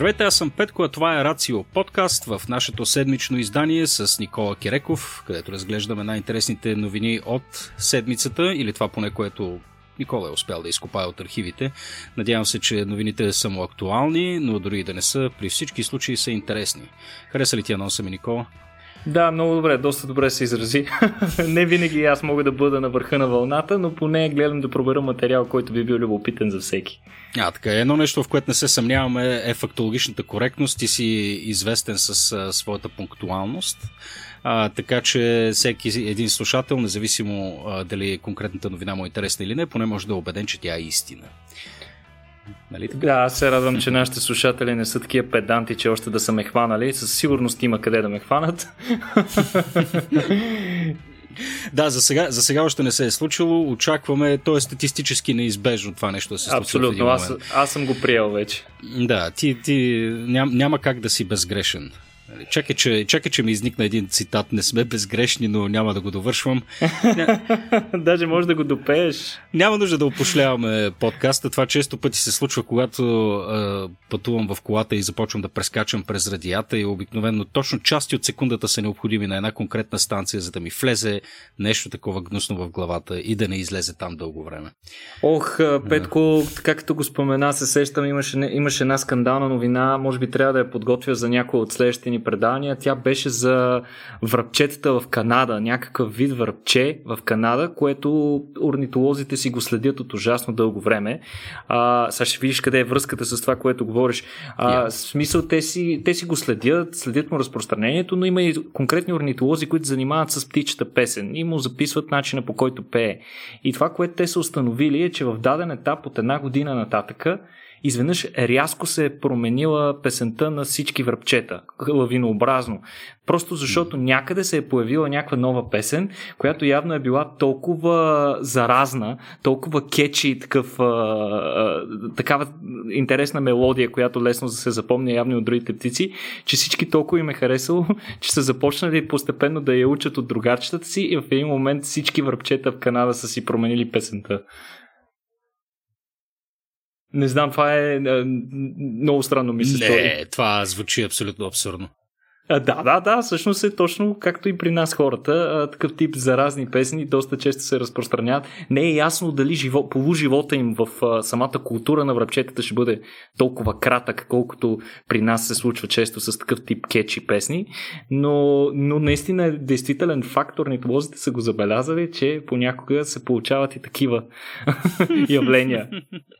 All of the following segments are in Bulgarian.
Здравейте, аз съм Петко, а това е Рацио подкаст в нашето седмично издание с Никола Киреков, където разглеждаме най-интересните новини от седмицата или това поне което Никола е успял да изкопае от архивите. Надявам се, че новините са му актуални, но дори да не са, при всички случаи са интересни. Хареса ли ти анонса ми, Никола? Да, много добре, доста добре се изрази. не винаги аз мога да бъда на върха на вълната, но поне гледам да пробера материал, който би бил любопитен за всеки. А, така. Едно нещо, в което не се съмняваме е фактологичната коректност. Ти си известен с а, своята пунктуалност. А, така че всеки един слушател, независимо а, дали конкретната новина му е интересна или не, поне може да е убеден, че тя е истина. Нали така? Да, аз се радвам, че нашите слушатели не са такива педанти, че още да са ме хванали. Със сигурност има къде да ме хванат. Да, за сега, за сега още не се е случило. Очакваме, то е статистически неизбежно това нещо да се случи. Абсолютно, аз, аз съм го приел вече. Да, ти, ти ням, няма как да си безгрешен. Нали, чакай че, чакай, че ми изникна един цитат. Не сме безгрешни, но няма да го довършвам. Даже може да го допееш. Няма нужда да опошляваме подкаста. Това често пъти се случва, когато а, пътувам в колата и започвам да прескачам през радията и обикновено точно части от секундата са необходими на една конкретна станция, за да ми влезе нещо такова гнусно в главата и да не излезе там дълго време. Ох, Петко, както го спомена, се сещам, имаше, имаше една скандална новина. Може би трябва да я подготвя за някой от следващите ни предавания. Тя беше за връбчетата в Канада, някакъв вид връбче в Канада, което орнитолозите си го следят от ужасно дълго време. А, сега ще видиш къде е връзката с това, което говориш. А, yeah. Смисъл, те си, те си го следят, следят му разпространението, но има и конкретни орнитолози, които занимават с птичата песен и му записват начина по който пее. И това, което те са установили е, че в даден етап от една година нататъка изведнъж рязко се е променила песента на всички връбчета, лавинообразно. Просто защото някъде се е появила някаква нова песен, която явно е била толкова заразна, толкова кечи, такъв, а, а, такава интересна мелодия, която лесно да се запомня явно от другите птици, че всички толкова им е харесало, че са започнали постепенно да я учат от другарчетата си и в един момент всички връбчета в Канада са си променили песента. Не знам, това е, е много странно ми се Не, това звучи абсолютно абсурдно. А, да, да, да, всъщност е точно както и при нас хората. А, такъв тип заразни песни доста често се разпространяват. Не е ясно дали живо, полуживота им в а, самата култура на връбчетата ще бъде толкова кратък, колкото при нас се случва често с такъв тип кечи песни. Но, но наистина е действителен фактор. Нитолозите са го забелязали, че понякога се получават и такива явления.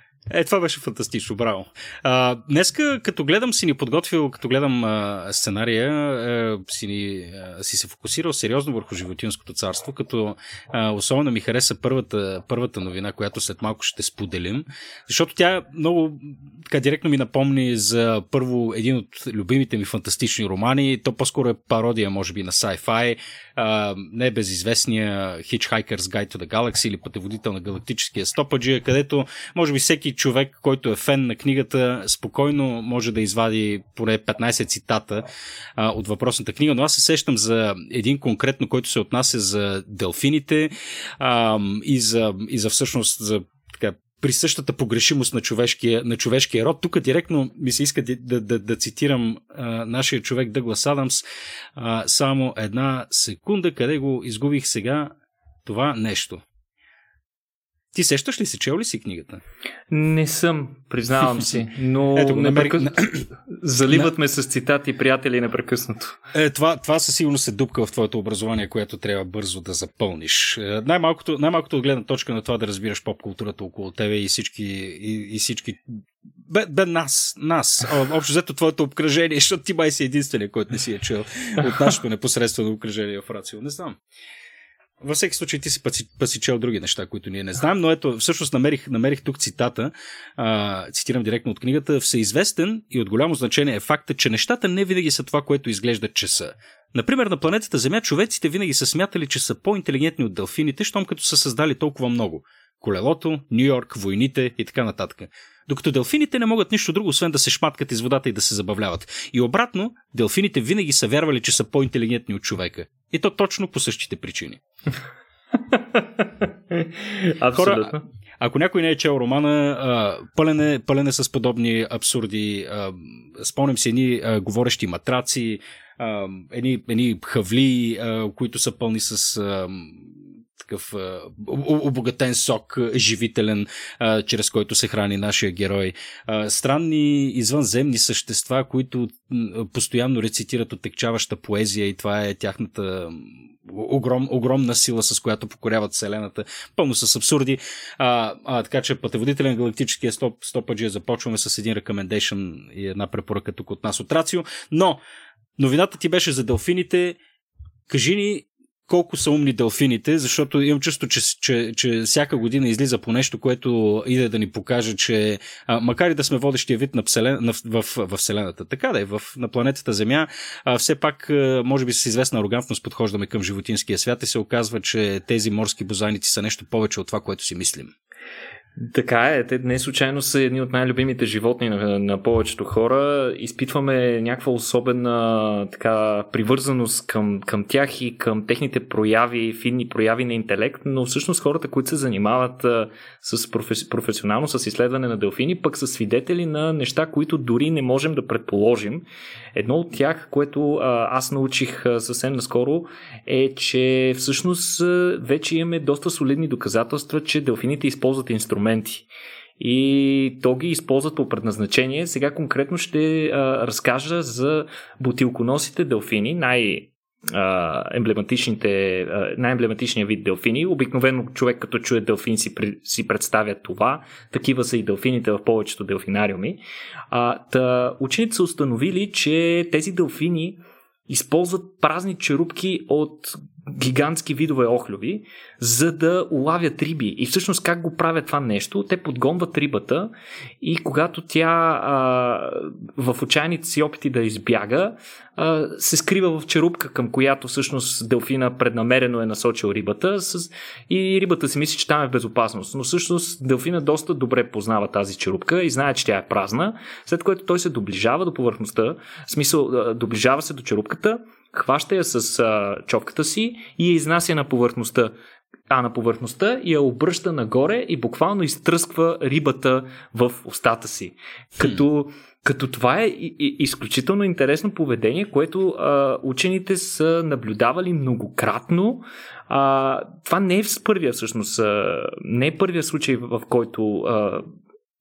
Е, това беше фантастично, браво. А, днеска, като гледам, си ни подготвил, като гледам а, сценария, а, си, ни, а, си се фокусирал сериозно върху животинското царство, като а, особено ми хареса първата, първата новина, която след малко ще споделим, защото тя много така директно ми напомни за първо един от любимите ми фантастични романи, то по-скоро е пародия, може би, на sci-fi, а, не е безизвестния Hitchhiker's Guide to the Galaxy или пътеводител на галактическия стопаджия, където може би всеки човек, който е фен на книгата, спокойно може да извади поне 15 цитата а, от въпросната книга, но аз се сещам за един конкретно, който се отнася за делфините а, и, за, и за всъщност за така, присъщата погрешимост на човешкия, на човешкия род. Тук директно ми се иска да, да, да, да цитирам а, нашия човек Дъглас Адамс а, само една секунда, къде го изгубих сега това нещо. Ти сещаш ли си, чел ли си книгата? Не съм, признавам си, но Ето, намерих... непрекъс... заливат ме с цитати приятели непрекъснато. Е, това, това със сигурност е дупка в твоето образование, което трябва бързо да запълниш. Е, най-малкото, най-малкото от гледна точка на това да разбираш поп-културата около тебе и всички, и, и всички бе, бе, нас, нас. Общо взето твоето обкръжение, защото ти май си единствения, който не си е чел от нашето непосредствено обкръжение в Рацио. Не знам. Във всеки случай ти си пасичел други неща, които ние не знаем, но ето, всъщност намерих, намерих тук цитата, а, цитирам директно от книгата, всеизвестен и от голямо значение е факта, че нещата не винаги са това, което изглеждат, че са. Например, на планетата Земя човеците винаги са смятали, че са по-интелигентни от делфините, щом като са създали толкова много. Колелото, Нью Йорк, войните и така нататък. Докато делфините не могат нищо друго, освен да се шматкат из водата и да се забавляват. И обратно, делфините винаги са вярвали, че са по-интелигентни от човека. И то точно по същите причини. Абсолютно. Хора, ако някой не е чел романа, а, пълен, е, пълен е с подобни абсурди. А, спомням си едни а, говорещи матраци, едни, едни хавли, които са пълни с такъв обогатен сок, живителен, чрез който се храни нашия герой. Странни извънземни същества, които постоянно рецитират отекчаваща поезия и това е тяхната огром, огромна сила, с която покоряват Вселената, пълно с абсурди. А, а, така че пътеводителен галактическия стоп, стопаджия започваме с един recommendation и една препоръка тук от нас от Рацио. Но новината ти беше за делфините. Кажи ни колко са умни делфините, защото имам чувство, че, че, че всяка година излиза по нещо, което иде да ни покаже, че а, макар и да сме водещия вид на, вселен, на в, в, в Вселената, така да е, в, на планетата Земя, а, все пак, а, може би с известна арогантност подхождаме към животинския свят и се оказва, че тези морски бозайници са нещо повече от това, което си мислим. Така е, те не случайно са едни от най-любимите животни на, на повечето хора. Изпитваме някаква особена така, привързаност към, към тях и към техните прояви, финни прояви на интелект, но всъщност хората, които се занимават а, с професи, професионално с изследване на делфини, пък са свидетели на неща, които дори не можем да предположим. Едно от тях, което а, аз научих а, съвсем наскоро, е, че всъщност а, вече имаме доста солидни доказателства, че делфините използват инструменти и то ги използват по предназначение. Сега конкретно ще а, разкажа за бутилконосите делфини, най- емблематичните, най-емблематичният вид делфини. Обикновено човек като чуе делфин си, си представя това. Такива са и делфините в повечето делфинариуми. А, та, учените са установили, че тези делфини използват празни черупки от гигантски видове охлюви, за да улавят риби. И всъщност как го правят това нещо? Те подгонват рибата и когато тя а, в отчаяните си опити да избяга, а, се скрива в черупка, към която всъщност делфина преднамерено е насочил рибата с... и рибата си мисли, че там е в безопасност. Но всъщност делфина доста добре познава тази черупка и знае, че тя е празна, след което той се доближава до повърхността, в смисъл доближава се до черупката, хваща я с а, човката си и я изнася на повърхността. А на повърхността я обръща нагоре и буквално изтръсква рибата в устата си. Като, като това е изключително интересно поведение, което а, учените са наблюдавали многократно. А, това не е първия всъщност, а, не е първия случай, в който а,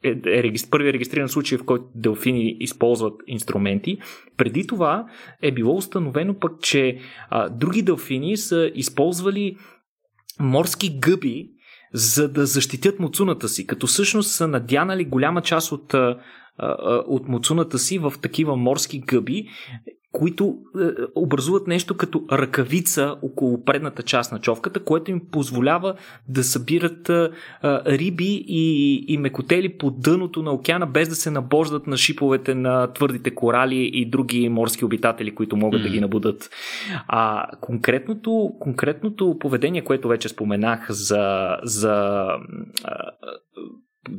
е, е първият регистриран случай, в който делфини използват инструменти. Преди това е било установено пък, че а, други делфини са използвали морски гъби, за да защитят муцуната си, като всъщност са надянали голяма част от, от муцуната си в такива морски гъби които е, образуват нещо като ръкавица около предната част на човката, което им позволява да събират е, е, риби и, и мекотели по дъното на океана, без да се набождат на шиповете на твърдите корали и други морски обитатели, които могат mm. да ги набудат. А конкретното, конкретното поведение, което вече споменах за, за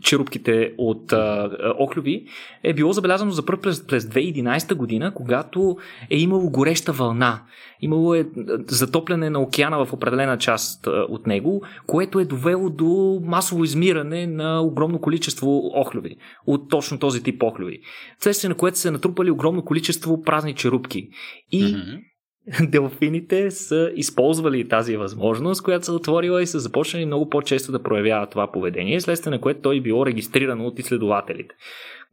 черупките от а, охлюви е било забелязано за първ през, през 2011 година, когато е имало гореща вълна. Имало е затопляне на океана в определена част а, от него, което е довело до масово измиране на огромно количество охлюви от точно този тип охлюви. Вследствие на което се натрупали огромно количество празни черупки. И mm-hmm делфините са използвали тази възможност, която са отворила и са започнали много по-често да проявяват това поведение, следствие на което той е било регистрирано от изследователите.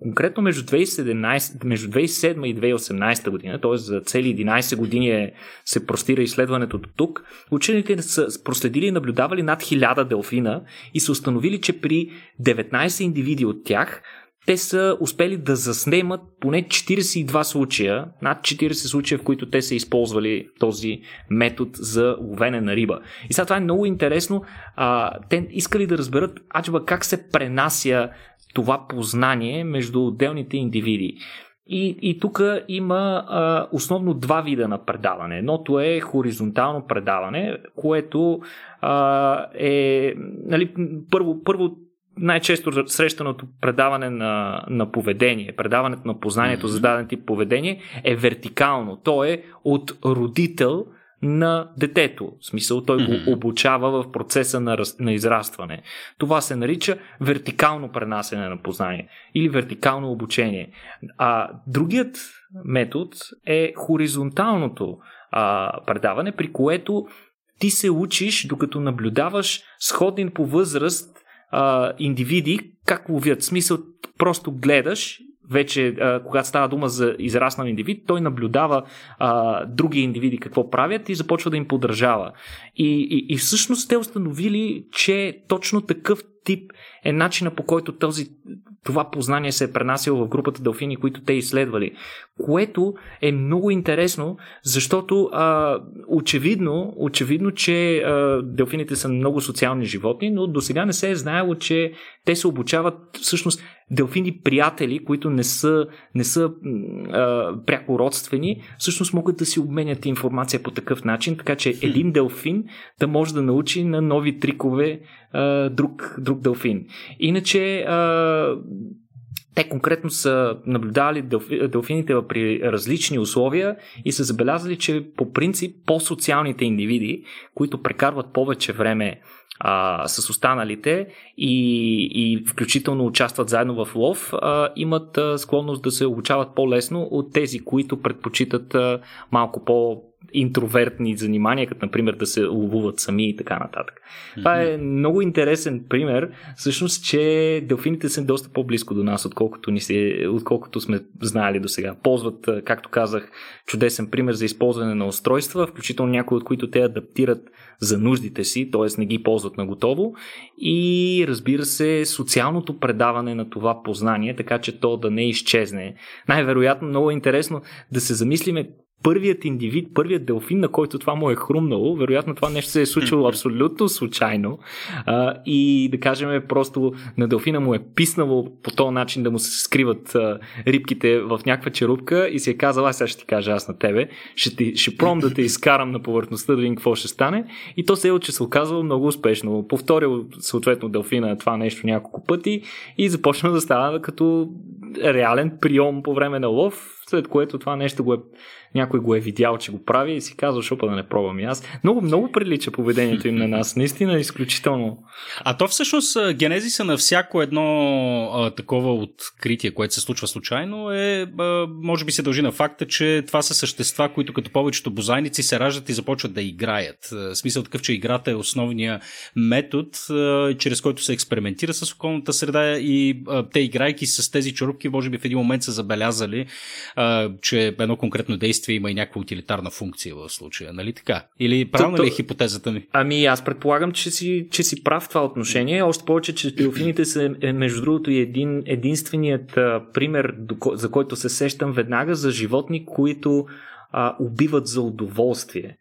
Конкретно между 2017, между 2007 и 2018 година, т.е. за цели 11 години е, се простира изследването до тук, учените са проследили и наблюдавали над 1000 делфина и са установили, че при 19 индивиди от тях те са успели да заснемат поне 42 случая, над 40 случая, в които те са използвали този метод за ловене на риба. И сега това е много интересно. А, те искали да разберат аджба как се пренася това познание между отделните индивиди. И, и тук има а, основно два вида на предаване. Едното е хоризонтално предаване, което а, е нали, първо, първо най-често срещаното предаване на, на поведение, предаването на познанието mm-hmm. за даден тип поведение е вертикално. То е от родител на детето. В смисъл, той го обучава в процеса на, раз, на израстване. Това се нарича вертикално пренасене на познание или вертикално обучение. А другият метод е хоризонталното а, предаване, при което ти се учиш, докато наблюдаваш сходен по възраст а, индивиди как ловят. Смисъл, просто гледаш вече, а, когато става дума за израснал индивид, той наблюдава а, други индивиди какво правят и започва да им подражава. И, и, и всъщност те установили, че точно такъв тип е начина по който този, това познание се е пренасило в групата делфини, които те изследвали. Което е много интересно, защото а, очевидно, очевидно, че а, делфините са много социални животни, но до сега не се е знаело, че те се обучават всъщност делфини приятели, които не са, не са а, пряко родствени, всъщност могат да си обменят информация по такъв начин, така че един делфин да може да научи на нови трикове а, друг, друг делфин. Иначе те конкретно са наблюдавали делфините при различни условия и са забелязали, че по принцип по-социалните индивиди, които прекарват повече време а, с останалите и, и включително участват заедно в лов, а, имат а, склонност да се обучават по-лесно от тези, които предпочитат а, малко по интровертни занимания, като например да се ловуват сами и така нататък. Mm-hmm. Това е много интересен пример, всъщност, че делфините са доста по-близко до нас, отколкото, ни се, отколкото сме знаели до сега. Ползват, както казах, чудесен пример за използване на устройства, включително някои от които те адаптират за нуждите си, т.е. не ги ползват на готово и разбира се социалното предаване на това познание, така че то да не изчезне. Най-вероятно много е интересно да се замислиме първият индивид, първият делфин, на който това му е хрумнало, вероятно това нещо се е случило абсолютно случайно. А, и да кажем просто на делфина му е писнало по този начин да му се скриват а, рибките в някаква черупка и си е казал, аз сега ще ти кажа аз на тебе, ще, ти, ще пром да те изкарам на повърхността да видим какво ще стане и то се е, че се оказало много успешно. Повторил съответно делфина това нещо няколко пъти и започна да става като реален прием по време на лов, след което това нещо го е някой го е видял, че го прави и си казва, шопа да не пробвам и аз. Много, много прилича поведението им на нас. Наистина е изключително. А то всъщност генезиса на всяко едно а, такова откритие, което се случва случайно, е, а, може би се дължи на факта, че това са същества, които като повечето бозайници се раждат и започват да играят. В смисъл такъв, че играта е основния метод, а, чрез който се експериментира с околната среда и а, те играйки с тези чорупки, може би в един момент са забелязали, а, че едно конкретно действие действие има и някаква утилитарна функция в случая, нали така? Или правилна ли е хипотезата ми? Ами аз предполагам, че си, че си прав в това отношение, още повече, че теофините са е, между другото и един, единственият а, пример, за който се сещам веднага за животни, които а, убиват за удоволствие.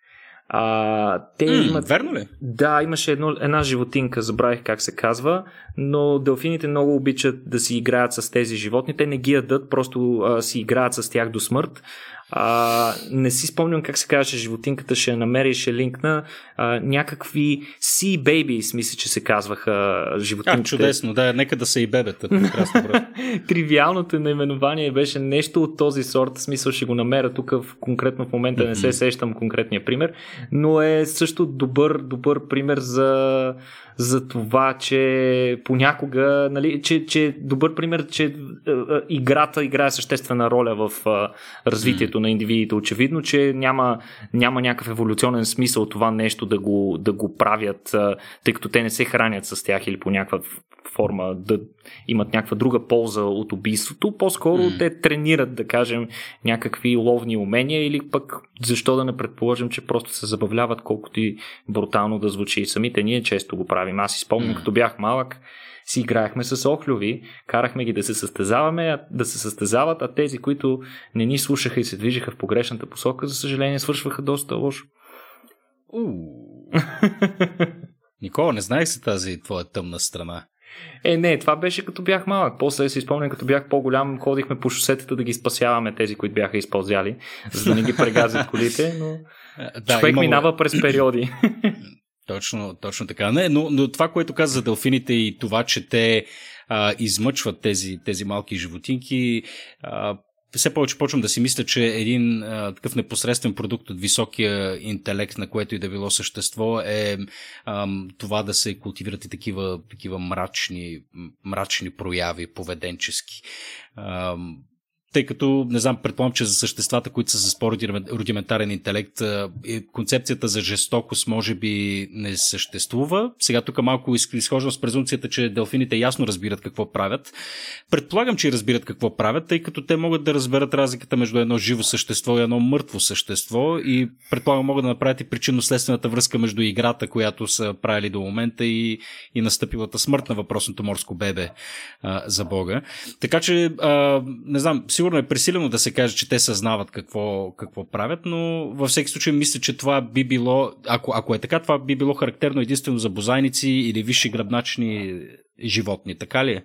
А, те mm, имат. Верно ли? Да, имаше едно, една животинка, забравих как се казва, но делфините много обичат да си играят с тези животни. Те не ги ядат, просто а, си играят с тях до смърт. А, не си спомням как се казваше животинката, ще намери и ще линкна. А, някакви Sea Babies, мисля, че се казваха животинките. А, чудесно, да, нека да са и бебета. Тривиалното наименование беше нещо от този сорт, смисъл ще го намеря тук в, конкретно в момента, не се сещам конкретния пример, но е също добър, добър пример за за това, че понякога, нали, че, че е добър пример, че играта играе съществена роля в развитието на индивидите. Очевидно, че няма, няма някакъв еволюционен смисъл това нещо да го, да го правят, тъй като те не се хранят с тях или по някаква форма да имат някаква друга полза от убийството. По-скоро mm. те тренират, да кажем, някакви ловни умения или пък защо да не предположим, че просто се забавляват, колкото и брутално да звучи. И самите ние често го правим. Аз си спомням, mm. като бях малък, си играехме с охлюви, карахме ги да се състезаваме, да се състезават, а тези, които не ни слушаха и се движиха в погрешната посока, за съжаление, свършваха доста лошо. Никола, не знаех се тази твоя тъмна страна. Е, не, това беше като бях малък. После си спомням, като бях по-голям, ходихме по шосетата да ги спасяваме тези, които бяха използвали, за да не ги прегазят колите, но да, човек имало... минава през периоди. Точно, точно така. Не, но, но това, което каза за делфините и това, че те а, измъчват тези, тези малки животинки, а, все повече почвам да си мисля, че един а, такъв непосредствен продукт от високия интелект, на което и да било същество, е а, това да се култивират и такива, такива мрачни, мрачни прояви, поведенчески. А, тъй като, не знам, предполагам, че за съществата, които са с по-рудиментарен интелект, концепцията за жестокост може би не съществува. Сега тук малко изхождам с презумцията, че делфините ясно разбират какво правят. Предполагам, че разбират какво правят, тъй като те могат да разберат разликата между едно живо същество и едно мъртво същество и предполагам могат да направят и причинно-следствената връзка между играта, която са правили до момента и, и настъпилата смърт на въпросното морско бебе а, за Бога. Така че, а, не знам, сигурно е пресилено да се каже, че те съзнават какво, какво правят, но във всеки случай мисля, че това би било, ако, ако е така, това би било характерно единствено за бозайници или висши гръбначни животни, така ли е?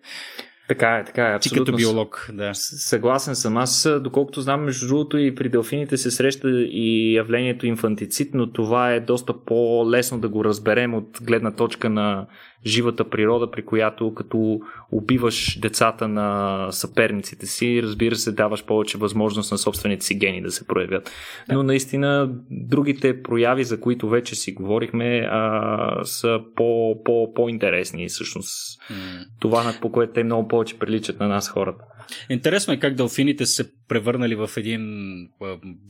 Така е, така е. Абсолютно. Ти като биолог, да. Съгласен съм. Аз, доколкото знам, между другото и при делфините се среща и явлението инфантицит, но това е доста по-лесно да го разберем от гледна точка на живата природа, при която като убиваш децата на съперниците си, разбира се, даваш повече възможност на собствените си гени да се проявят. Но наистина другите прояви, за които вече си говорихме, а, са по, по, по-интересни всъщност. Mm. Това, по което те много повече приличат на нас хората. Интересно е как делфините се превърнали в един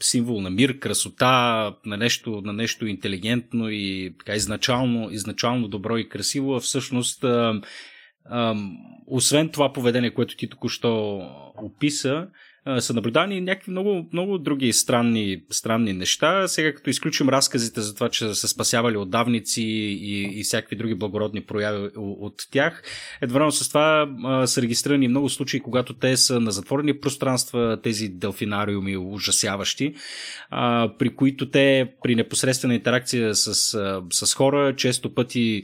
символ на мир, красота, на нещо, на нещо интелигентно и така изначално, изначално добро и красиво, а всъщност освен това поведение, което ти току-що описа, са наблюдани някакви много, много други странни, странни неща. Сега като изключим разказите за това, че са спасявали от давници и, и всякакви други благородни прояви от тях, едновременно с това са регистрирани много случаи, когато те са на затворени пространства, тези делфинариуми ужасяващи, при които те при непосредствена интеракция с, с хора често пъти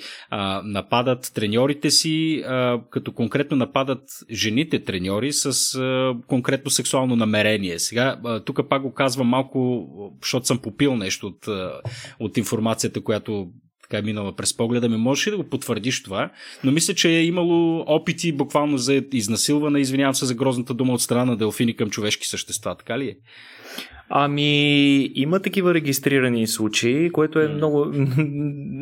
нападат треньорите си, като конкретно нападат жените треньори с конкретно сексуално сексуално намерение. Сега, тук пак го казвам малко, защото съм попил нещо от, от информацията, която така е минала през погледа ми. Можеш ли да го потвърдиш това? Но мисля, че е имало опити буквално за изнасилване, извинявам се за грозната дума от страна на делфини към човешки същества, така ли е? Ами, има такива регистрирани случаи, което е много,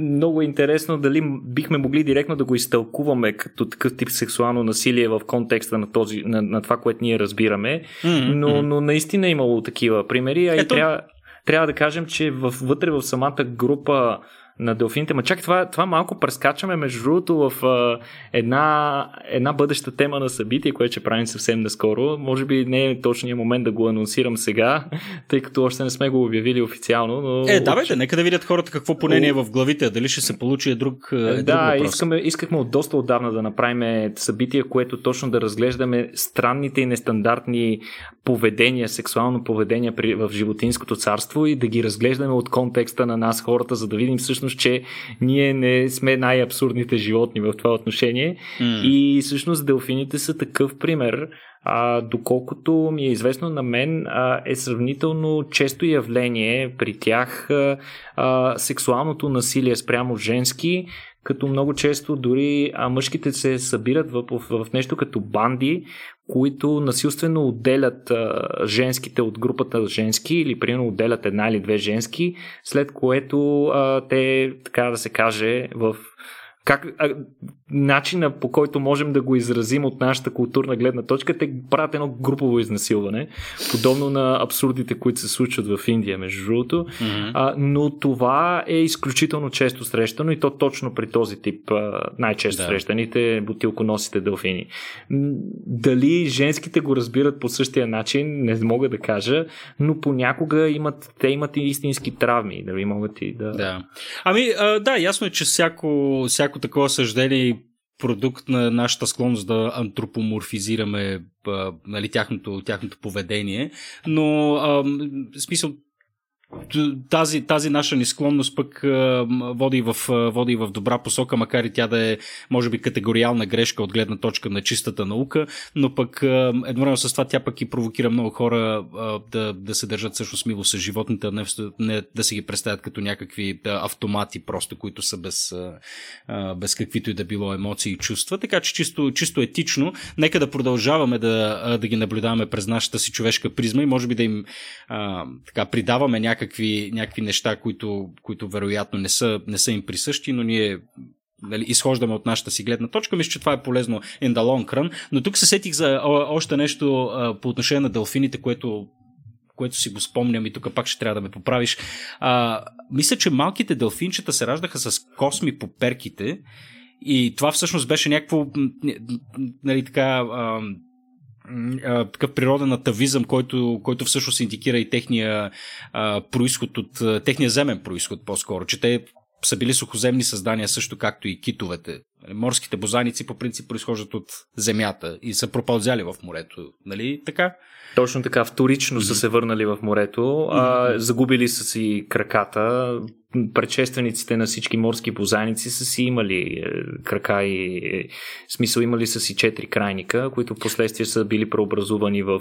много интересно дали бихме могли директно да го изтълкуваме като такъв тип сексуално насилие в контекста на, този, на, на това, което ние разбираме, но, но наистина е имало такива примери, а Ето... и трябва, трябва да кажем, че вътре в самата група на делфините. Ма чак това, това малко прескачаме между другото в а, една, една бъдеща тема на събитие, което ще правим съвсем наскоро. Може би не е точният момент да го анонсирам сега, тъй като още не сме го обявили официално. Но... Е, давайте, нека да видят хората какво понение е в главите, дали ще се получи друг, е, друг Да, въпрос. искаме, искахме от доста отдавна да направим събитие, което точно да разглеждаме странните и нестандартни поведения, сексуално поведение при, в животинското царство и да ги разглеждаме от контекста на нас хората, за да видим всъщност всъщност, че ние не сме най-абсурдните животни в това отношение. Mm. И всъщност делфините са такъв пример. А, доколкото ми е известно на мен, а, е сравнително често явление при тях а, а, сексуалното насилие спрямо женски, като много често дори а, мъжките се събират в, в, в нещо като банди, които насилствено отделят а, женските от групата женски или примерно отделят една или две женски, след което а, те, така да се каже, в как, а, начина по който можем да го изразим от нашата културна гледна точка, те правят едно групово изнасилване, подобно на абсурдите, които се случват в Индия, между другото. Mm-hmm. А, но това е изключително често срещано и то точно при този тип най-често да. срещаните бутилконосите делфини. Дали женските го разбират по същия начин, не мога да кажа, но понякога имат, те имат и истински травми, дали могат и да... Да. Ами, а, да, ясно е, че всяко всяко такова съждение продукт на нашата склонност да антропоморфизираме а, нали, тяхното, тяхното поведение, но а, смисъл тази, тази наша несклонност пък води в, води в добра посока, макар и тя да е, може би, категориална грешка от гледна точка на чистата наука, но пък едновременно с това тя пък и провокира много хора да, да се държат всъщност мило с животните, а не, не да се ги представят като някакви автомати, просто, които са без, без каквито и да било емоции и чувства. Така че чисто, чисто етично, нека да продължаваме да, да ги наблюдаваме през нашата си човешка призма и може би да им а, така, придаваме някакви някакви, някакви неща, които, които вероятно не са, не са им присъщи, но ние нали, изхождаме от нашата си гледна точка. Мисля, че това е полезно in the long run. Но тук се сетих за още нещо по отношение на делфините, което което си го спомням и тук пак ще трябва да ме поправиш. А, мисля, че малките делфинчета се раждаха с косми по перките и това всъщност беше някакво нали, така, а, такъв природен атавизъм, който, който всъщност индикира и техния а, происход от техния земен происход по-скоро, че те са били сухоземни създания също както и китовете. Нали, морските бозаници по принцип произхождат от земята и са пропълзяли в морето. Нали така? Точно така, вторично са се върнали в морето, а, загубили са си краката, предшествениците на всички морски бозайници са си имали е, крака и е, смисъл имали са си четири крайника, които в последствие са били преобразувани в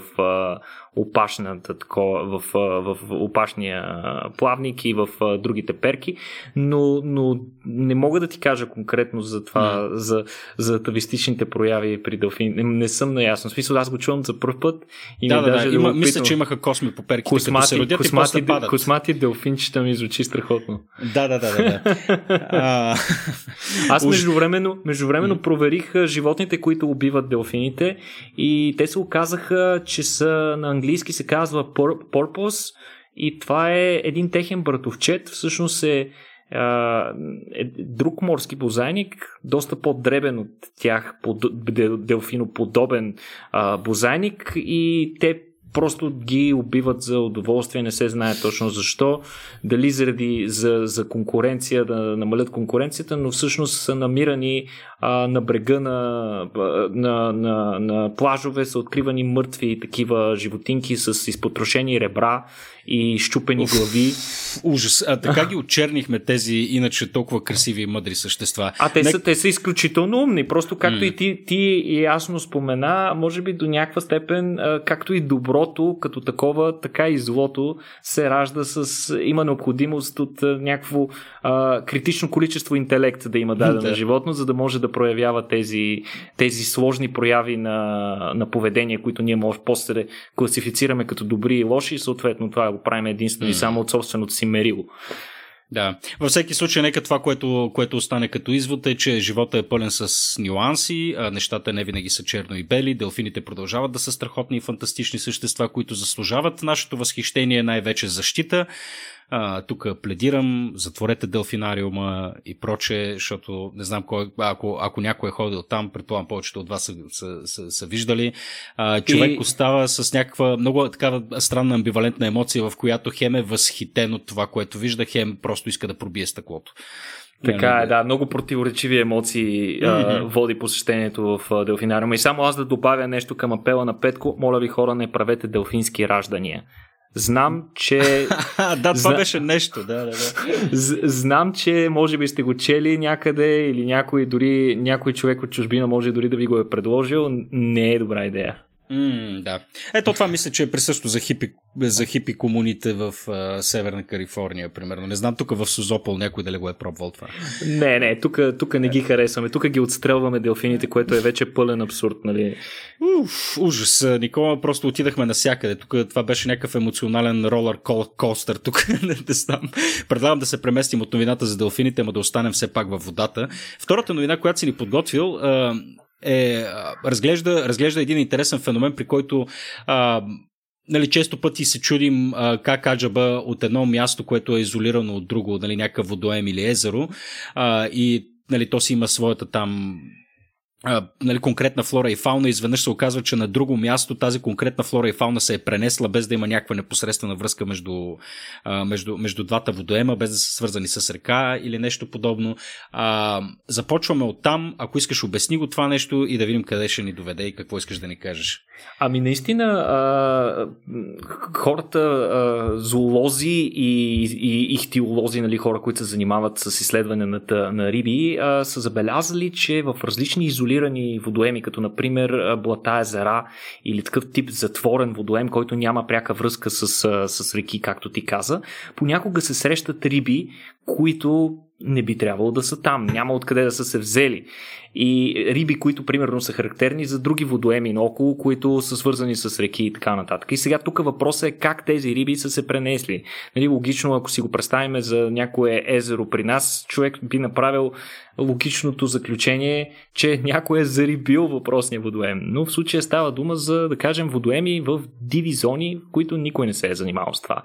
опашната, в, в, в опашния плавник и в другите перки, но, но не мога да ти кажа конкретно за това, за, за тавистичните прояви при делфини. Не, не съм наясно. В смисъл, аз го чувам за първ път и да, да, даже да, да има, мисля, че имаха косми по перките, космати, като се родят космати, и падат. Космати делфинчета ми звучи страхотно. Да, да, да. да, да. Аз междувременно, междувременно проверих животните, които убиват делфините и те се оказаха, че са на английски се казва Purpose и това е един техен братовчет, всъщност е е друг морски бозайник, доста по-дребен от тях, под, делфиноподобен бозайник и те просто ги убиват за удоволствие, не се знае точно защо, дали заради за, за конкуренция, да намалят конкуренцията, но всъщност са намирани а, на брега на, на, на, на плажове, са откривани мъртви такива животинки с изпотрошени ребра и щупени Уф, глави. Ужас. А така ги очернихме тези иначе толкова красиви и мъдри същества. А те, Не... са, те са изключително умни. Просто както mm. и ти, ти ясно спомена, може би до някаква степен, както и доброто като такова, така и злото се ражда с... има необходимост от някакво а, критично количество интелект да има дадено животно, за да може да проявява тези, тези сложни прояви на, на поведение, които ние може после да класифицираме като добри и лоши и съответно това го правим единствено mm. и само от собственото си мерило. Да. Във всеки случай, нека това, което, което остане като извод е, че живота е пълен с нюанси, а нещата не винаги са черно и бели, делфините продължават да са страхотни и фантастични същества, които заслужават нашето възхищение, най-вече защита. Тук пледирам, затворете делфинариума и проче, защото не знам кой, ако, ако някой е ходил там, предполагам повечето от вас са, са, са, са виждали. А, човек и... остава с някаква много такава странна амбивалентна емоция, в която хем е възхитен от това, което вижда, хем просто иска да пробие стъклото. Така е, да, много противоречиви емоции mm-hmm. а, води посещението в Делфинариума. И само аз да добавя нещо към апела на Петко, моля ви хора, не правете делфински раждания. Знам, че... да, това Зна... беше нещо, да, да, да. Знам, че може би сте го чели някъде или някой, дори някой човек от чужбина може дори да ви го е предложил. Не е добра идея. Mm, да. Ето това мисля, че е присъщо за хипи, за хипи комуните в uh, Северна Калифорния, примерно. Не знам тук в Сузопол някой дали го е пробвал това. Не, не, тук, тук не ги харесваме. Тук ги отстрелваме делфините, което е вече пълен абсурд, нали? Уф, ужас. Никола, просто отидахме насякъде. Тук това беше някакъв емоционален ролър костър. Тук не, не знам. Предлагам да се преместим от новината за делфините, ама да останем все пак във водата. Втората новина, която си ни подготвил, uh, е, разглежда, разглежда един интересен феномен, при който а, нали, често пъти се чудим а, как аджаба от едно място, което е изолирано от друго, нали, някакъв водоем или езеро, а, и нали, то си има своята там нали, конкретна флора и фауна, изведнъж се оказва, че на друго място тази конкретна флора и фауна се е пренесла без да има някаква непосредствена връзка между, между, между двата водоема, без да са свързани с река или нещо подобно. А, започваме от там. Ако искаш, обясни го това нещо и да видим къде ще ни доведе и какво искаш да ни кажеш. Ами наистина а, хората, а, зоолози и, и ихтиолози, нали, хора, които се занимават с изследване на, на риби, а, са забелязали, че в различни изолирани водоеми, като например блата езера или такъв тип затворен водоем, който няма пряка връзка с, с реки, както ти каза, понякога се срещат риби, които не би трябвало да са там. Няма откъде да са се взели. И риби, които примерно са характерни за други водоеми наоколо, които са свързани с реки и така нататък. И сега тук въпросът е как тези риби са се пренесли. Нали, логично, ако си го представим за някое езеро при нас, човек би направил логичното заключение, че някой е зарибил въпросния водоем. Но в случая става дума за, да кажем, водоеми в диви зони, в които никой не се е занимавал с това.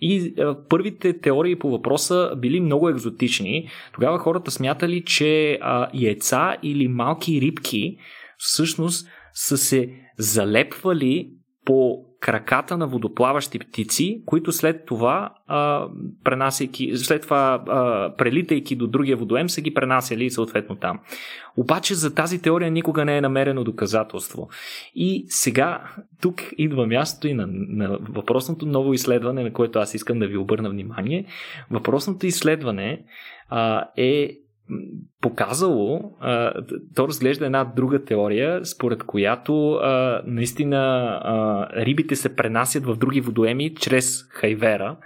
И а, първите теории по въпроса били много екзотични. Тогава хората смятали, че а, яйца или малки рибки всъщност са се залепвали по краката на водоплаващи птици, които след това, а, след това а, прелитайки до другия водоем, са ги пренасяли съответно там. Обаче за тази теория никога не е намерено доказателство. И сега тук идва място и на, на въпросното ново изследване, на което аз искам да ви обърна внимание. Въпросното изследване а, е показало, то разглежда една друга теория, според която наистина рибите се пренасят в други водоеми чрез хайвера,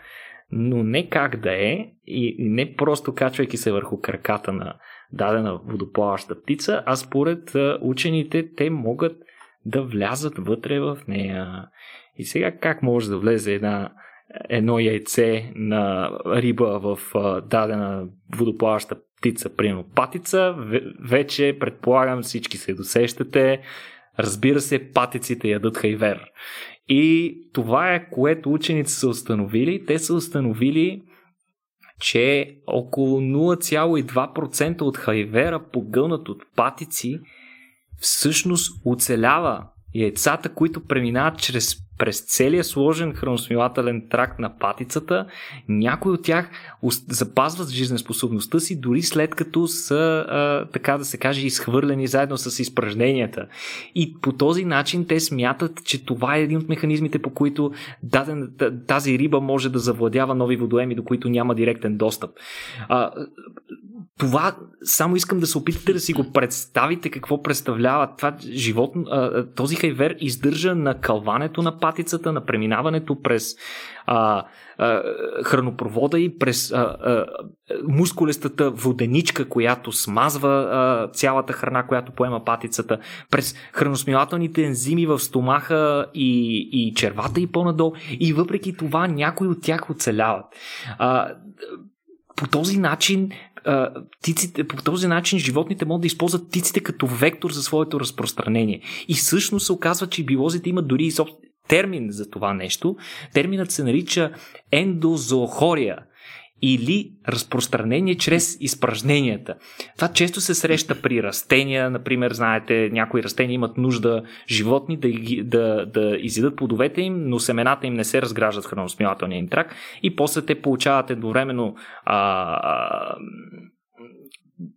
но не как да е и не просто качвайки се върху краката на дадена водоплаваща птица, а според учените те могат да влязат вътре в нея. И сега как може да влезе една едно яйце на риба в дадена водоплаваща птица, примерно патица, вече предполагам всички се досещате. Разбира се, патиците ядат хайвер. И това е което ученици са установили. Те са установили, че около 0,2% от хайвера, погълнат от патици, всъщност оцелява яйцата, които преминават чрез през целия сложен храносмилателен тракт на патицата, някои от тях запазват жизнеспособността си дори след като са, а, така да се каже, изхвърлени заедно с изпражненията. И по този начин те смятат, че това е един от механизмите, по които даден, тази риба може да завладява нови водоеми, до които няма директен достъп. А, това само искам да се опитате да си го представите какво представлява това животно. Този хайвер издържа на кълването на патицата, на преминаването през а, а, хранопровода и през а, а, мускулестата воденичка, която смазва а, цялата храна, която поема патицата, през храносмилателните ензими в стомаха и, и червата и по-надолу. И въпреки това някои от тях оцеляват. А, по този начин птиците, по този начин животните могат да използват птиците като вектор за своето разпространение. И всъщност се оказва, че биолозите имат дори и термин за това нещо. Терминът се нарича ендозоохория или разпространение чрез изпражненията. Това често се среща при растения, например, знаете, някои растения имат нужда животни да, да, да изядат плодовете им, но семената им не се разграждат в храносмилателния им трак и после те получават едновременно а, а,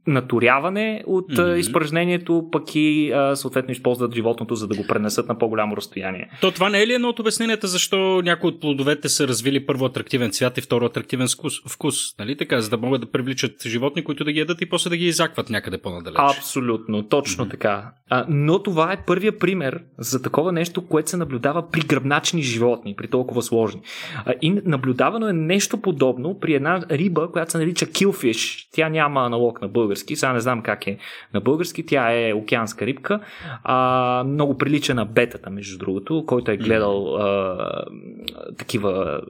наторяване от mm-hmm. изпражнението, пък и а, съответно използват животното, за да го пренесат на по-голямо разстояние. То това не е ли едно от обясненията защо някои от плодовете са развили първо атрактивен цвят и второ атрактивен вкус, вкус нали така, за да могат да привличат животни, които да ги ядат и после да ги изакват някъде по-надалеч. Абсолютно, точно mm-hmm. така. А, но това е първия пример за такова нещо, което се наблюдава при гръбначни животни, при толкова сложни. А, и наблюдавано е нещо подобно при една риба, която се нарича killfish. Тя няма аналог на български, сега не знам как е на български, тя е океанска рибка, а, много прилича на бетата, между другото, който е гледал а, такива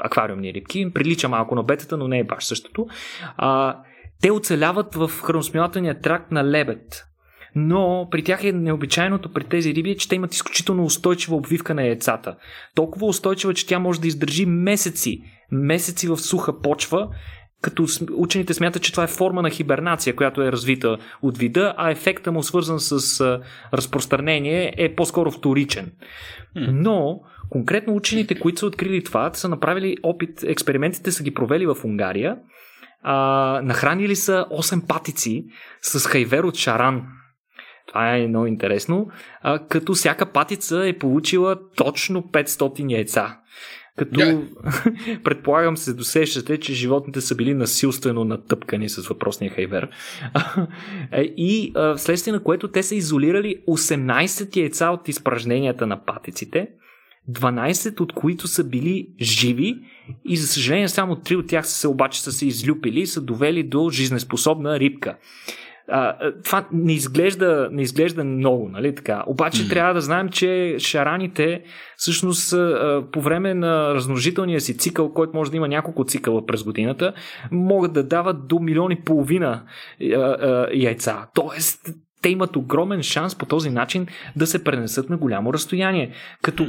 аквариумни рибки, прилича малко на бетата, но не е баш същото. А, те оцеляват в храносмилателния тракт на лебед. Но при тях е необичайното при тези риби, че те имат изключително устойчива обвивка на яйцата. Толкова устойчива, че тя може да издържи месеци, месеци в суха почва като учените смятат, че това е форма на хибернация, която е развита от вида, а ефекта му свързан с разпространение е по-скоро вторичен. Но конкретно учените, които са открили това, са направили опит, експериментите са ги провели в Унгария, а, нахранили са 8 патици с хайвер от шаран. Това е много интересно. А, като всяка патица е получила точно 500 яйца. Като yeah. предполагам се досещате, че животните са били насилствено натъпкани с въпросния хайвер. Е, и вследствие на което те са изолирали 18 яйца от изпражненията на патиците, 12 от които са били живи и за съжаление само 3 от тях са се обаче са се излюпили и са довели до жизнеспособна рибка. А, това не изглежда, не изглежда много, нали така? Обаче mm. трябва да знаем, че шараните всъщност по време на размножителния си цикъл, който може да има няколко цикъла през годината, могат да дават до милиони и половина яйца. Тоест, те имат огромен шанс по този начин да се пренесат на голямо разстояние. Като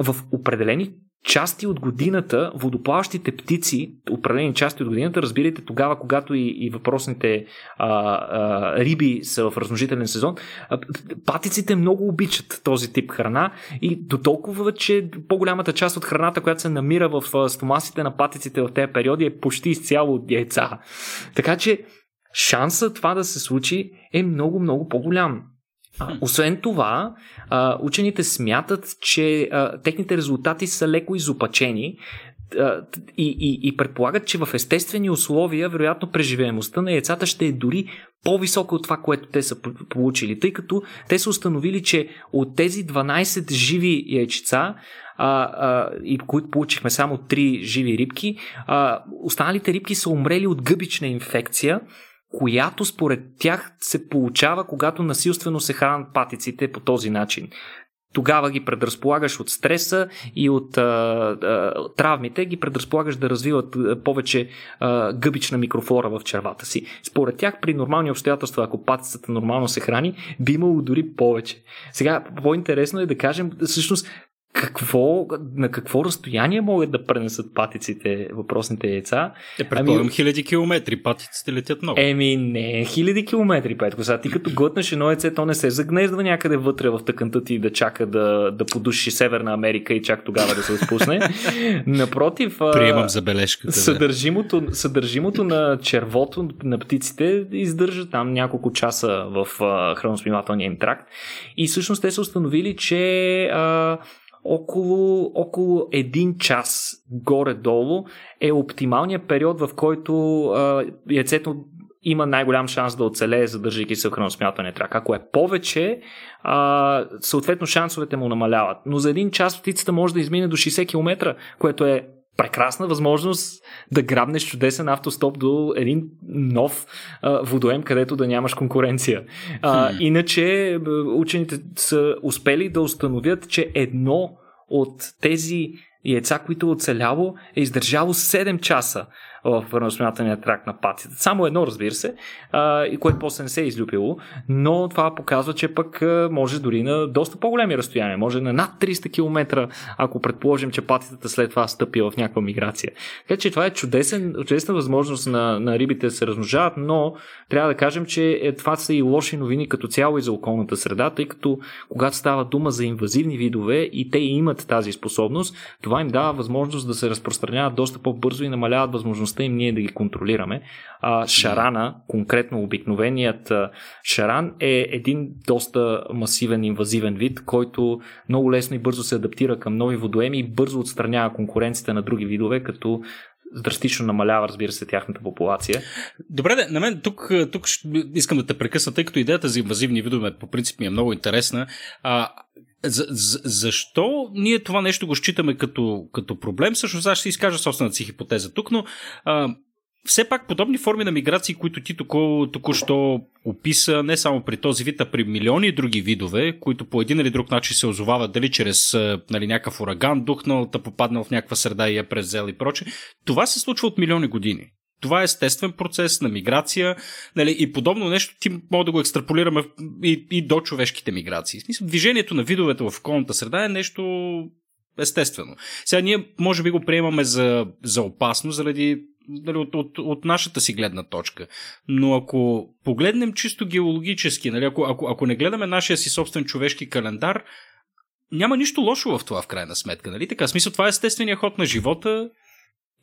в определени части от годината водоплаващите птици, определени части от годината, разбирайте тогава, когато и, и въпросните а, а, риби са в размножителен сезон, а, патиците много обичат този тип храна и до толкова, че по-голямата част от храната, която се намира в стомасите на патиците в тези периоди е почти изцяло от яйца. Така че шансът това да се случи е много, много по-голям. Освен това, учените смятат, че техните резултати са леко изопачени и, и, и предполагат, че в естествени условия, вероятно, преживеемостта на яйцата ще е дори по-висока от това, което те са получили, тъй като те са установили, че от тези 12 живи яйчица, а, а, и които получихме само 3 живи рибки, а, останалите рибки са умрели от гъбична инфекция, която според тях се получава, когато насилствено се хранят патиците по този начин. Тогава ги предразполагаш от стреса и от а, а, травмите, ги предразполагаш да развиват повече а, гъбична микрофлора в червата си. Според тях, при нормални обстоятелства, ако патицата нормално се храни, би имало дори повече. Сега, по-интересно е да кажем, всъщност, какво, на какво разстояние могат да пренесат патиците въпросните яйца. Е, предполагам ами, хиляди километри, патиците летят много. Еми, не, хиляди километри, Петко. Сега ти като глътнеш едно яйце, то не се загнездва някъде вътре в тъканта ти да чака да, да подуши Северна Америка и чак тогава да се отпусне. Напротив, приемам забележката. Съдържимото, съдържимото на червото на птиците издържа там няколко часа в храносмивателния им тракт. И всъщност те са установили, че а, около, около един час горе-долу е оптималният период, в който а, яйцето има най-голям шанс да оцелее, задържайки се в храносмятане трак. Ако е повече, а, съответно шансовете му намаляват. Но за един час птицата може да измине до 60 км, което е прекрасна възможност да грабнеш чудесен автостоп до един нов а, водоем, където да нямаш конкуренция. А, иначе учените са успели да установят, че едно от тези яйца, които е оцеляло, е издържало 7 часа в храносмятания трак на патите. Само едно, разбира се, и което после не се е излюпило, но това показва, че пък може дори на доста по-големи разстояния, може на над 300 км, ако предположим, че патитата след това стъпи в някаква миграция. Така че това е чудесен, чудесна възможност на, на рибите да се размножават, но трябва да кажем, че е, това са и лоши новини като цяло и за околната среда, тъй като когато става дума за инвазивни видове и те имат тази способност, това им дава възможност да се разпространяват доста по-бързо и намаляват възможността възможността им ние да ги контролираме. А, шарана, конкретно обикновеният шаран е един доста масивен инвазивен вид, който много лесно и бързо се адаптира към нови водоеми и бързо отстранява конкуренцията на други видове, като драстично намалява, разбира се, тяхната популация. Добре, де, на мен тук, тук искам да те прекъсна, тъй като идеята за инвазивни видове по принцип ми е много интересна. А, за, за, защо ние това нещо го считаме като, като проблем? Всъщност аз ще изкажа собствената си хипотеза тук, но а, все пак подобни форми на миграции, които ти току, току-що описа, не само при този вид, а при милиони други видове, които по един или друг начин се озовават, дали чрез нали, някакъв ураган, духнал, да попаднал в някаква среда и е презел и проче, това се случва от милиони години. Това е естествен процес на миграция нали, и подобно нещо ти може да го екстраполираме и, и до човешките миграции. Смисъл, движението на видовете в околната среда е нещо естествено. Сега ние може би го приемаме за, за опасно заради нали, от, от, от нашата си гледна точка. Но ако погледнем чисто геологически, нали, ако, ако, ако не гледаме нашия си собствен човешки календар, няма нищо лошо в това в крайна сметка. Нали? Така, смисъл, това е естествения ход на живота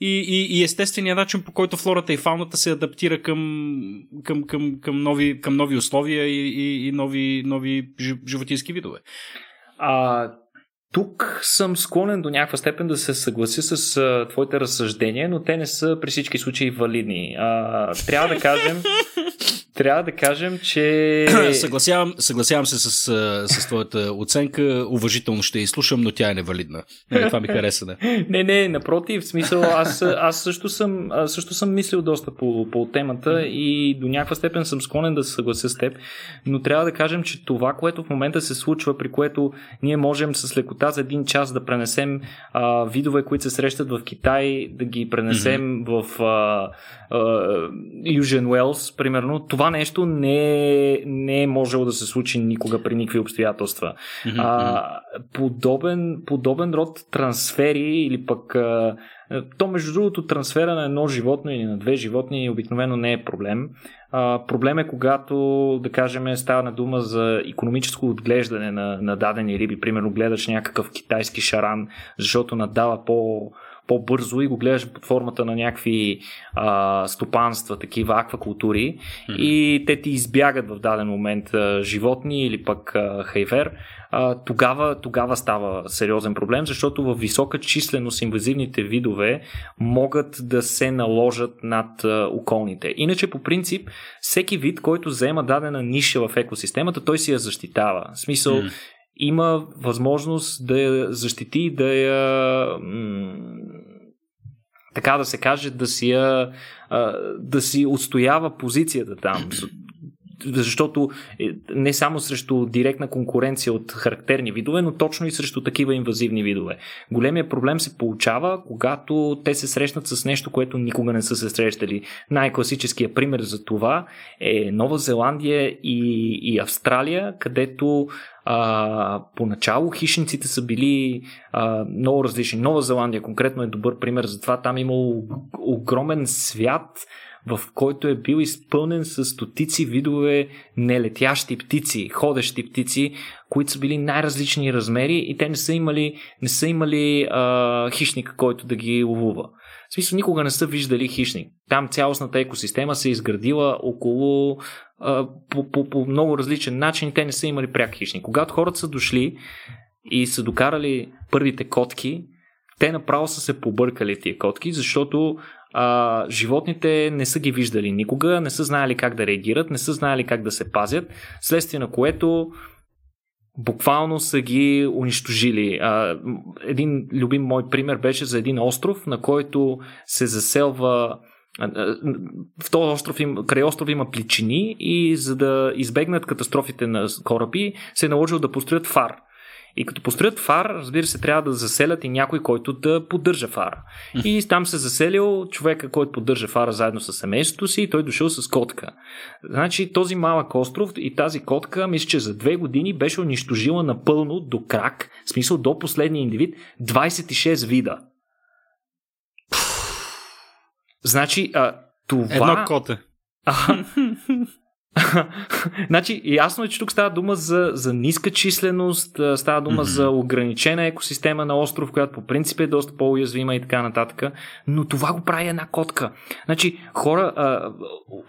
и, и, и естествения начин по който флората и фауната се адаптира към, към, към, към, нови, към нови условия и, и, и нови, нови животински видове. А, тук съм склонен до някаква степен да се съглася с а, твоите разсъждения, но те не са при всички случаи валидни. А, трябва да кажем, трябва да кажем, че... съгласявам, съгласявам се с, с твоята оценка. Уважително ще изслушам, но тя е невалидна. Не, това ми хареса. Не, не, не напротив. В смисъл, аз, аз също, съм, също съм мислил доста по, по темата и до някаква степен съм склонен да се съглася с теб. Но трябва да кажем, че това, което в момента се случва, при което ние можем с лекота за един час да пренесем а, видове, които се срещат в Китай, да ги пренесем mm-hmm. в а, а, Южен Уелс, примерно, това нещо не не е можело да се случи никога при никакви обстоятелства. Mm-hmm. А, подобен, подобен род трансфери или пък а, то, между другото, трансфера на едно животно или на две животни обикновено не е проблем. А, проблем е когато, да кажем, става на дума за економическо отглеждане на, на дадени риби. Примерно гледаш някакъв китайски шаран, защото надава по, по-бързо и го гледаш под формата на някакви а, стопанства, такива аквакултури mm-hmm. и те ти избягат в даден момент а, животни или пък а, хайвер, а, тогава, тогава става сериозен проблем, защото в висока численост инвазивните видове могат да се наложат над а, околните. Иначе по принцип всеки вид, който заема дадена ниша в екосистемата, той си я защитава. В смисъл, mm има възможност да я защити, да я така да се каже, да си, я, да си отстоява позицията там защото е, не само срещу директна конкуренция от характерни видове, но точно и срещу такива инвазивни видове. Големия проблем се получава, когато те се срещнат с нещо, което никога не са се срещали. Най-класическия пример за това е Нова Зеландия и, и Австралия, където а, поначало хищниците са били а, много различни. Нова Зеландия конкретно е добър пример за това. Там е имало огромен свят в който е бил изпълнен с стотици видове нелетящи птици, ходещи птици, които са били най-различни размери и те не са имали, не са имали а, хищник, който да ги ловува. В смисъл, никога не са виждали хищник. Там цялостната екосистема се е изградила около а, по, по, по много различен начин. Те не са имали пряк хищник. Когато хората са дошли и са докарали първите котки, те направо са се побъркали тия котки, защото а, животните не са ги виждали никога, не са знаели как да реагират, не са знаели как да се пазят, следствие на което буквално са ги унищожили. А, един любим мой пример беше за един остров, на който се заселва в този остров им, край остров има плечини и за да избегнат катастрофите на кораби се е наложил да построят фар. И като построят фар, разбира се, трябва да заселят и някой, който да поддържа фара. И там се заселил човека, който поддържа фара заедно с семейството си и той дошъл с котка. Значи този малък остров и тази котка, мисля, че за две години беше унищожила напълно до крак, в смисъл до последния индивид, 26 вида. Значи, а, това... Едно коте. значи, ясно е, че тук става дума за, за ниска численост, става дума mm-hmm. за ограничена екосистема на остров, която по принцип е доста по-уязвима и така нататък, но това го прави една котка. Значи, хора, а,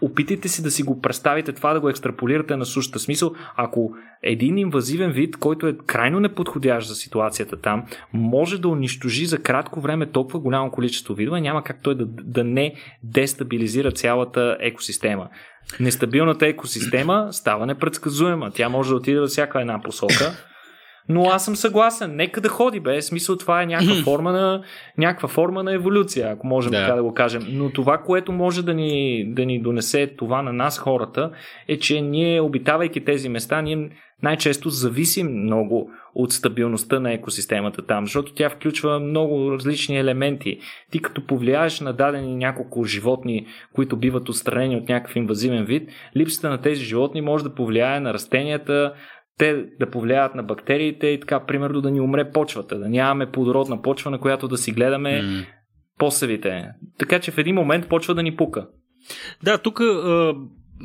опитайте си да си го представите това, да го екстраполирате на сушата смисъл. Ако един инвазивен вид, който е крайно неподходящ за ситуацията там, може да унищожи за кратко време толкова голямо количество видове, няма как той да, да не дестабилизира цялата екосистема. Нестабилната екосистема става непредсказуема. Тя може да отиде във всяка една посока. Но аз съм съгласен. Нека да ходи, бе. Смисъл, това е някаква форма на, някаква форма на еволюция, ако можем да. така да го кажем. Но това, което може да ни, да ни донесе това на нас хората, е, че ние, обитавайки тези места, ние най-често зависим много от стабилността на екосистемата там, защото тя включва много различни елементи. Ти като повлияеш на дадени няколко животни, които биват отстранени от някакъв инвазивен вид, липсата на тези животни може да повлияе на растенията, те да повлияят на бактериите и така, примерно да ни умре почвата, да нямаме плодородна почва, на която да си гледаме mm. посевите. Така че в един момент почва да ни пука. Да, тук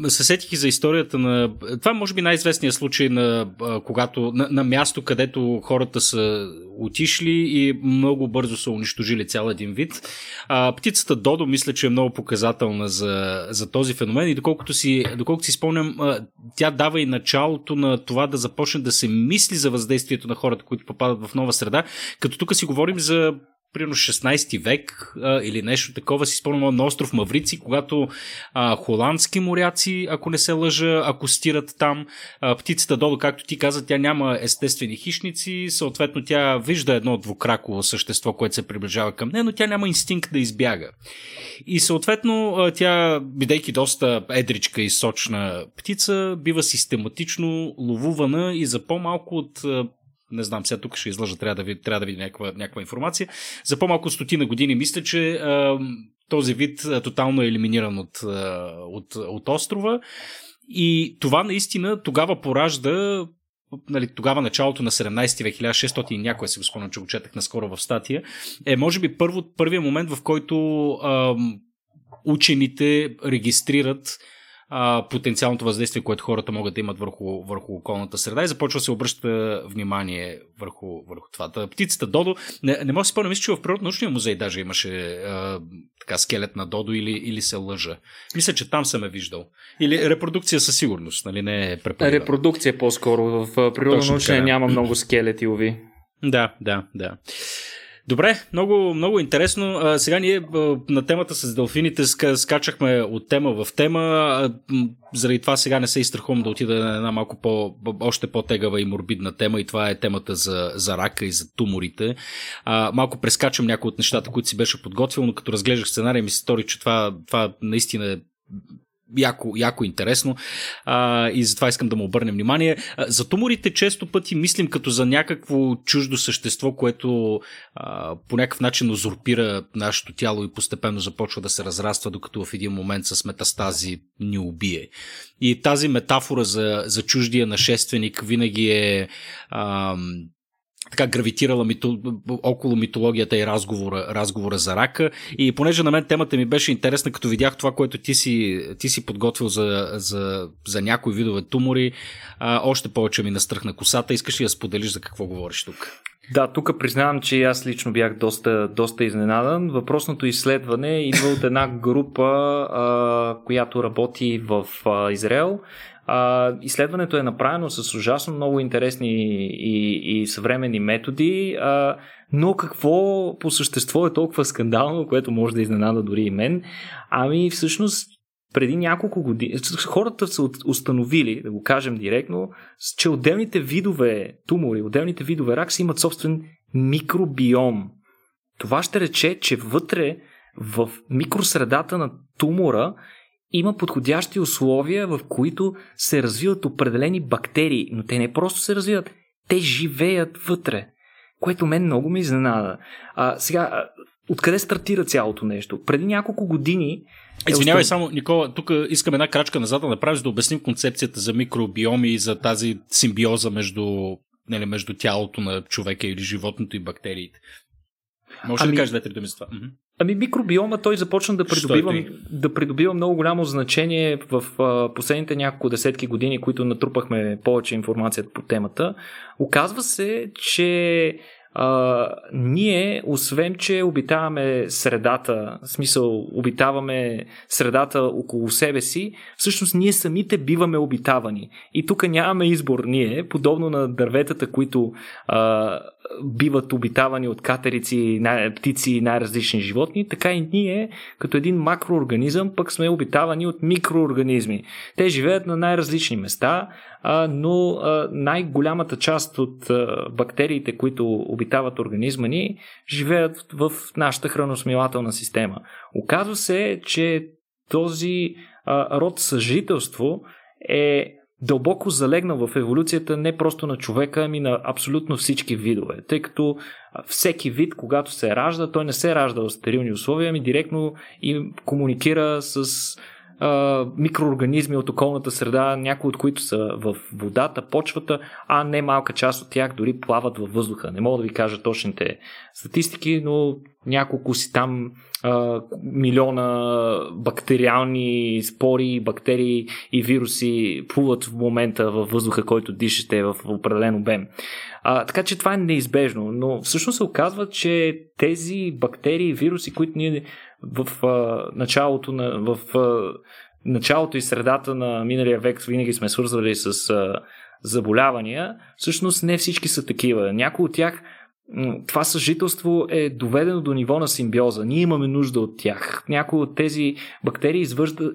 се сетих и за историята на... Това може би най-известният случай на, когато, на, на място, където хората са отишли и много бързо са унищожили цял един вид. А, птицата Додо мисля, че е много показателна за, за този феномен и доколкото си, доколкото си спомням, тя дава и началото на това да започне да се мисли за въздействието на хората, които попадат в нова среда, като тук си говорим за примерно 16 век а, или нещо такова, си спомням на остров Маврици, когато а, холандски моряци, ако не се лъжа, акустират там. А, птицата долу, както ти каза, тя няма естествени хищници, съответно тя вижда едно двукраково същество, което се приближава към нея, но тя няма инстинкт да избяга. И съответно тя, бидейки доста едричка и сочна птица, бива систематично ловувана и за по-малко от не знам, сега тук ще излъжа, трябва да ви, трябва да видя някаква, някаква информация. За по-малко стотина години мисля, че а, този вид а, тотално е елиминиран от, а, от, от острова. И това наистина тогава поражда нали, тогава началото на 17 век, 1600 и някоя си го спомням, че го четах наскоро в статия, е може би първо, първият момент, в който а, учените регистрират а, потенциалното въздействие, което хората могат да имат върху, върху околната среда и започва да се обръща внимание върху, върху това. Та, птицата Додо, не, не мога да си спомня, мисля, че в Природно-научния музей даже имаше а, така скелет на Додо или, или се лъжа. Мисля, че там съм е виждал. Или репродукция със сигурност, нали не е препарирана. Репродукция по-скоро. В Природно-научния няма много скелети, уви. Да, да, да. Добре, много, много интересно. А, сега ние а, на темата с делфините скачахме от тема в тема. А, заради това сега не се изстрахувам да отида на една малко по, още по-тегава и морбидна тема и това е темата за, за рака и за туморите. А, малко прескачам някои от нещата, които си беше подготвил, но като разглеждах сценария ми се стори, че това, това наистина е яко, яко интересно а, и затова искам да му обърнем внимание. За туморите често пъти мислим като за някакво чуждо същество, което а, по някакъв начин узурпира нашето тяло и постепенно започва да се разраства, докато в един момент с метастази ни убие. И тази метафора за, за чуждия нашественик винаги е а, така гравитирала мито, около митологията и разговора, разговора за рака. И понеже на мен темата ми беше интересна, като видях това, което ти си, ти си подготвил за, за, за някои видове тумори, а, още повече ми настръхна косата. Искаш ли да споделиш за какво говориш тук? Да, тук признавам, че аз лично бях доста, доста изненадан. Въпросното изследване идва от една група, а, която работи в а, Израел. Изследването е направено с ужасно много интересни и, и съвременни методи, а, но какво по същество е толкова скандално, което може да изненада дори и мен? Ами всъщност преди няколко години хората са установили, да го кажем директно, че отделните видове тумори, отделните видове рак имат собствен микробиом. Това ще рече, че вътре в микросредата на тумора има подходящи условия, в които се развиват определени бактерии, но те не просто се развиват, те живеят вътре, което мен много ми изненада. А, сега, откъде стартира цялото нещо? Преди няколко години е Извинявай само, Никола, тук искам една крачка назад да направим, за да обясним концепцията за микробиоми и за тази симбиоза между, не, между тялото на човека или животното и бактериите. Може ами, да кажеш две-три думи за това? Ами микробиома той започна да придобива, да придобива много голямо значение в а, последните няколко десетки години, които натрупахме повече информация по темата. Оказва се, че а, ние, освен, че обитаваме средата, в смисъл обитаваме средата около себе си, всъщност ние самите биваме обитавани. И тук нямаме избор ние, подобно на дърветата, които а, биват обитавани от катерици, птици и най-различни животни, така и ние, като един макроорганизъм, пък сме обитавани от микроорганизми. Те живеят на най-различни места, но най-голямата част от бактериите, които обитават организма ни, живеят в нашата храносмилателна система. Оказва се, че този род съжителство е дълбоко залегнал в еволюцията не просто на човека, ами на абсолютно всички видове. Тъй като всеки вид, когато се ражда, той не се ражда в стерилни условия, ами директно и комуникира с а, микроорганизми от околната среда, някои от които са в водата, почвата, а не малка част от тях дори плават във въздуха. Не мога да ви кажа точните статистики, но няколко си там а, милиона бактериални спори, бактерии и вируси плуват в момента във въздуха, който дишате в определен обем. А, така че това е неизбежно, но всъщност се оказва, че тези бактерии и вируси, които ние в а, началото на в а, началото и средата на миналия век винаги сме свързвали с а, заболявания, всъщност не всички са такива. Някои от тях това съжителство е доведено до ниво на симбиоза. Ние имаме нужда от тях. Някои от тези бактерии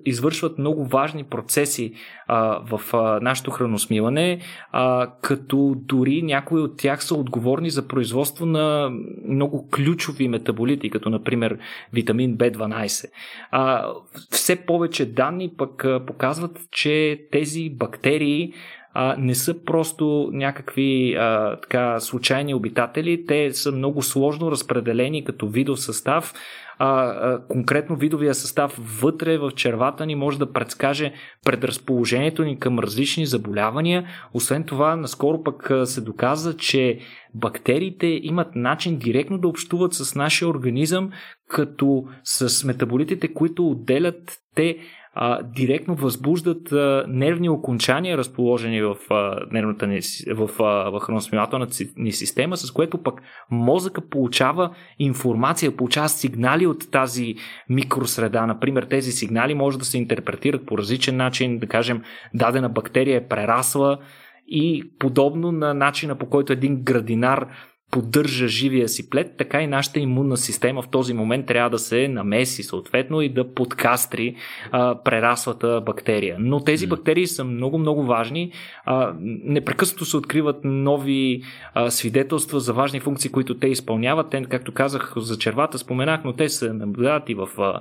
извършват, много важни процеси а, в а, нашето храносмиване, а, като дори някои от тях са отговорни за производство на много ключови метаболити, като например витамин B12. А, все повече данни пък показват, че тези бактерии а, не са просто някакви а, така, случайни обитатели, те са много сложно разпределени като видов състав. А, а, конкретно видовия състав вътре в червата ни може да предскаже предразположението ни към различни заболявания. Освен това, наскоро пък се доказа, че бактериите имат начин директно да общуват с нашия организъм, като с метаболитите, които отделят те а, директно възбуждат а, нервни окончания, разположени в, а, нервната ни, в, а, в храносмилателната ни система, с което пък мозъка получава информация, получава сигнали от тази микросреда. Например, тези сигнали може да се интерпретират по различен начин, да кажем, дадена бактерия е прерасла и подобно на начина по който един градинар поддържа живия си плет, така и нашата имунна система в този момент трябва да се намеси съответно и да подкастри а, прераслата бактерия. Но тези бактерии са много-много важни. А, непрекъснато се откриват нови а, свидетелства за важни функции, които те изпълняват. Те, както казах, за червата споменах, но те се наблюдават и в а,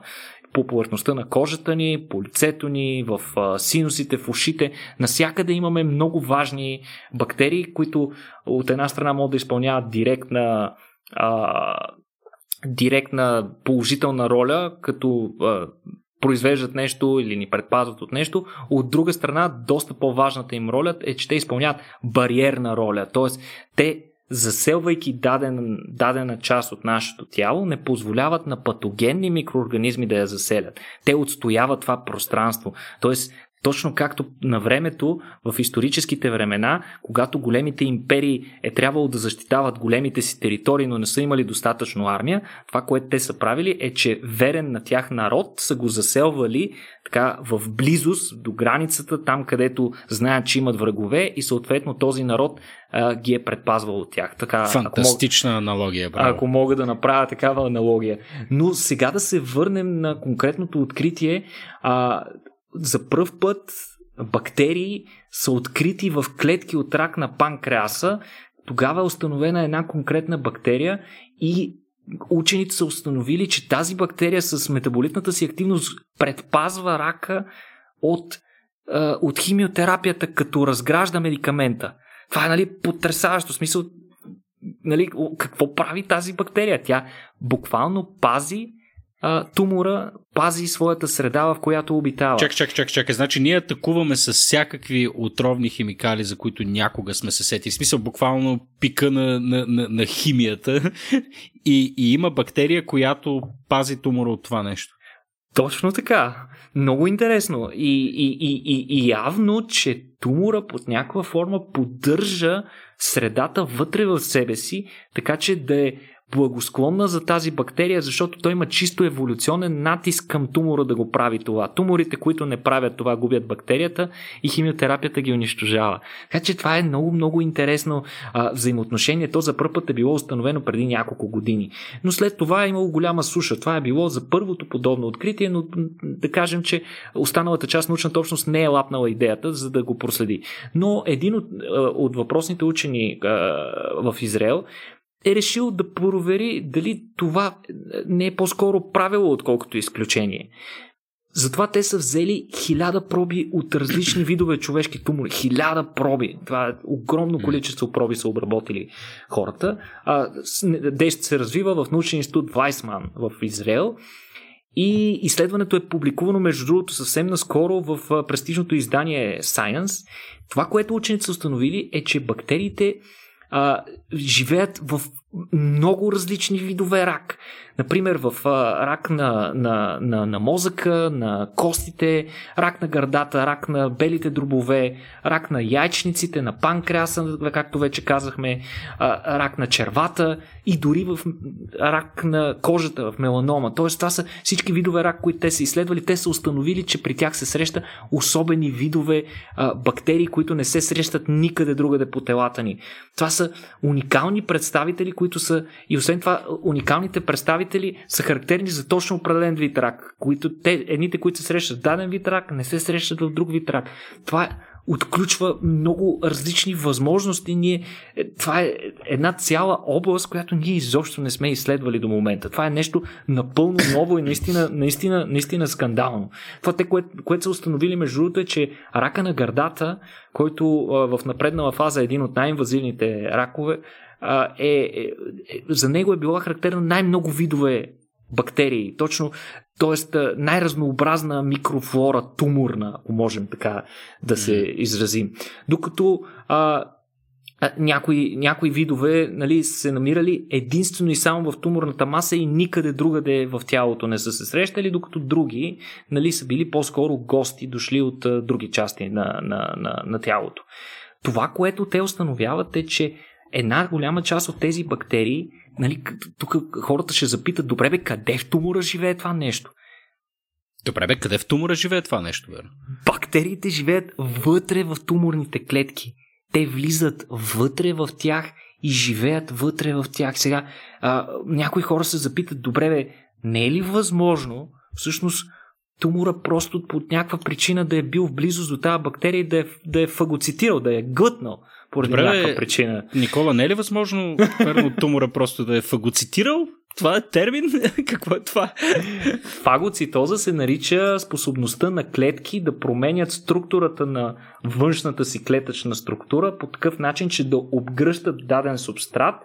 по повърхността на кожата ни, по лицето ни, в синусите, в ушите. Насякъде имаме много важни бактерии, които от една страна могат да изпълняват директна а, директна положителна роля, като а, произвеждат нещо или ни предпазват от нещо. От друга страна, доста по-важната им роля е, че те изпълняват бариерна роля. Т.е. те заселвайки даден, дадена част от нашето тяло, не позволяват на патогенни микроорганизми да я заселят. Те отстояват това пространство. Тоест, точно както на времето, в историческите времена, когато големите империи е трябвало да защитават големите си територии, но не са имали достатъчно армия, това, което те са правили е, че верен на тях народ са го заселвали така в близост до границата, там където знаят, че имат врагове и съответно този народ а, ги е предпазвал от тях. Така, Фантастична ако мога, аналогия. Браво. Ако мога да направя такава аналогия. Но сега да се върнем на конкретното откритие. А, за първ път бактерии са открити в клетки от рак на панкреаса. Тогава е установена една конкретна бактерия и учените са установили, че тази бактерия с метаболитната си активност предпазва рака от, от химиотерапията, като разгражда медикамента. Това е нали, потрясаващо. Смисъл, нали, какво прави тази бактерия? Тя буквално пази а, тумора пази своята среда, в която обитава. Чак, чак, чак, чак. Значи ние атакуваме с всякакви отровни химикали, за които някога сме се сети. В смисъл буквално пика на, на, на, на химията и, и има бактерия, която пази тумора от това нещо. Точно така. Много интересно. И, и, и, и, и явно, че тумора под някаква форма поддържа средата вътре в себе си, така че да е благосклонна за тази бактерия, защото той има чисто еволюционен натиск към тумора да го прави това. Туморите, които не правят това, губят бактерията и химиотерапията ги унищожава. Така че това е много, много интересно а, взаимоотношение. То за първ път е било установено преди няколко години. Но след това е имало голяма суша. Това е било за първото подобно откритие, но да кажем, че останалата част научната общност не е лапнала идеята, за да го проследи. Но един от, от въпросните учени а, в Израел е решил да провери дали това не е по-скоро правило, отколкото изключение. Затова те са взели хиляда проби от различни видове човешки тумори. Хиляда проби. Това е огромно количество проби са обработили хората. Действието се развива в научен институт Вайсман в Израел. И изследването е публикувано, между другото, съвсем наскоро в престижното издание Science. Това, което учените са установили е, че бактериите живеят в много различни видове рак. Например, в а, рак на, на, на, на мозъка, на костите, рак на гърдата, рак на белите дробове, рак на яйчниците, на панкреаса, както вече казахме, а, рак на червата и дори в рак на кожата, в меланома. Тоест, това са всички видове рак, които те са изследвали. Те са установили, че при тях се среща особени видове а, бактерии, които не се срещат никъде другаде по телата ни. Това са уникални представители, които са и освен това уникалните представители са характерни за точно определен вид рак, които те, едните, които се срещат в даден вид рак, не се срещат в друг вид рак. Това отключва много различни възможности. Ние, е, това е една цяла област, която ние изобщо не сме изследвали до момента. Това е нещо напълно ново и наистина, наистина, наистина скандално. Това, те, което, което са установили между другото е, че рака на гърдата, който в напреднала фаза е един от най-инвазивните ракове, е, е, е, за него е била характерна най-много видове бактерии. Точно, т.е. най-разнообразна микрофлора, туморна, ако можем така да се изразим. Докато а, някои, някои видове нали, се намирали единствено и само в туморната маса и никъде другаде в тялото не са се срещали, докато други нали, са били по-скоро гости, дошли от а, други части на, на, на, на тялото. Това, което те установяват е, че една голяма част от тези бактерии, нали, тук хората ще запитат, добре бе, къде в тумора живее това нещо? Добре бе, къде в тумора живее това нещо, верно? Бактериите живеят вътре в туморните клетки. Те влизат вътре в тях и живеят вътре в тях. Сега, а, някои хора се запитат, добре бе, не е ли възможно всъщност тумора просто по някаква причина да е бил в близост до тази бактерия и да е, да е фагоцитирал, да е глътнал поради Добре, някаква причина. Никола, не е ли възможно първо тумора просто да е фагоцитирал? Това е термин? Какво е това? Фагоцитоза се нарича способността на клетки да променят структурата на външната си клетъчна структура по такъв начин, че да обгръщат даден субстрат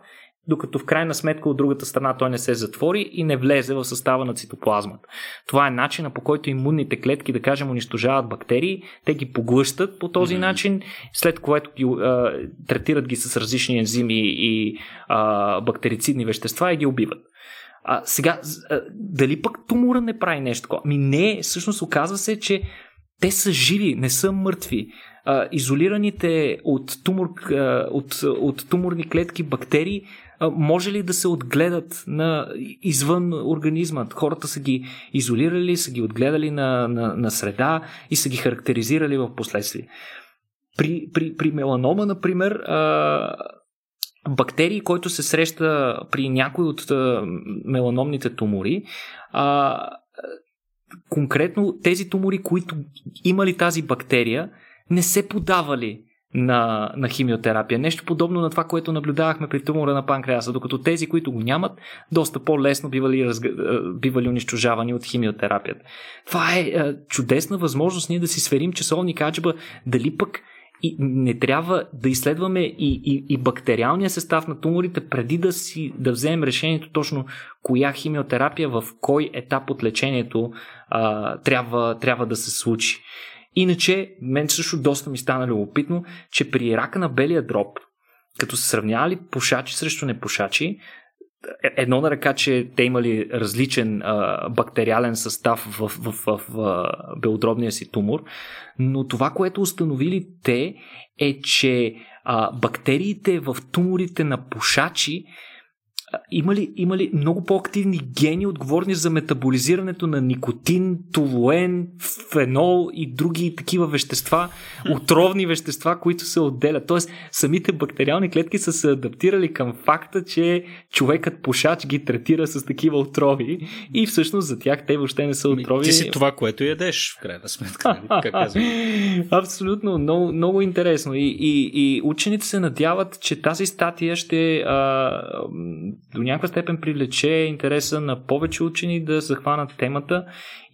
докато в крайна сметка от другата страна той не се затвори и не влезе в състава на цитоплазмата. Това е начина по който имунните клетки, да кажем, унищожават бактерии, те ги поглъщат по този mm-hmm. начин, след което ги, а, третират ги с различни ензими и а, бактерицидни вещества и ги убиват. А, сега, а, дали пък тумора не прави нещо такова? Ми не, всъщност оказва се, че те са живи, не са мъртви. А, изолираните от, тумор, а, от, от туморни клетки бактерии може ли да се отгледат на, извън организма? Хората са ги изолирали, са ги отгледали на, на, на среда и са ги характеризирали в последствие. При, при, при меланома, например, а, бактерии, който се среща при някои от а, меланомните тумори, а, конкретно тези тумори, които имали тази бактерия, не се подавали на, на химиотерапия. Нещо подобно на това, което наблюдавахме при тумора на панкреаса, докато тези, които го нямат, доста по-лесно бивали, разг... бивали унищожавани от химиотерапията. Това е, е чудесна възможност ние да си сверим часовник аджба, дали пък и не трябва да изследваме и, и, и бактериалния състав на туморите преди да, си, да вземем решението точно коя химиотерапия в кой етап от лечението а, трябва, трябва да се случи. Иначе, мен също доста ми стана любопитно, че при рака на белия дроб, като се сравнявали пушачи срещу непушачи, е, едно на ръка, че те имали различен а, бактериален състав в, в, в, в, в белодробния си тумор, но това, което установили те е, че а, бактериите в туморите на пушачи има ли, има ли много по-активни гени, отговорни за метаболизирането на никотин, толуен, фенол и други такива вещества, отровни вещества, които се отделят. Тоест, самите бактериални клетки са се адаптирали към факта, че човекът пушач ги третира с такива отрови и всъщност за тях те въобще не са ами, отрови. Ти си това, което ядеш, в крайна сметка. Нали? Абсолютно, много, много интересно. И, и, и учените се надяват, че тази статия ще а, до някаква степен привлече интереса на повече учени да захванат темата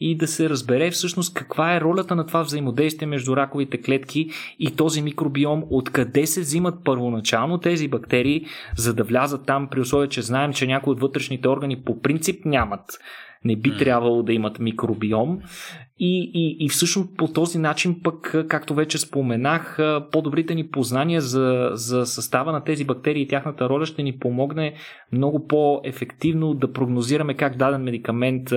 и да се разбере всъщност каква е ролята на това взаимодействие между раковите клетки и този микробиом, откъде се взимат първоначално тези бактерии, за да влязат там при условие, че знаем, че някои от вътрешните органи по принцип нямат не би трябвало да имат микробиом. И, и, и всъщност по този начин пък, както вече споменах, по-добрите ни познания за, за състава на тези бактерии и тяхната роля ще ни помогне много по-ефективно да прогнозираме как даден медикамент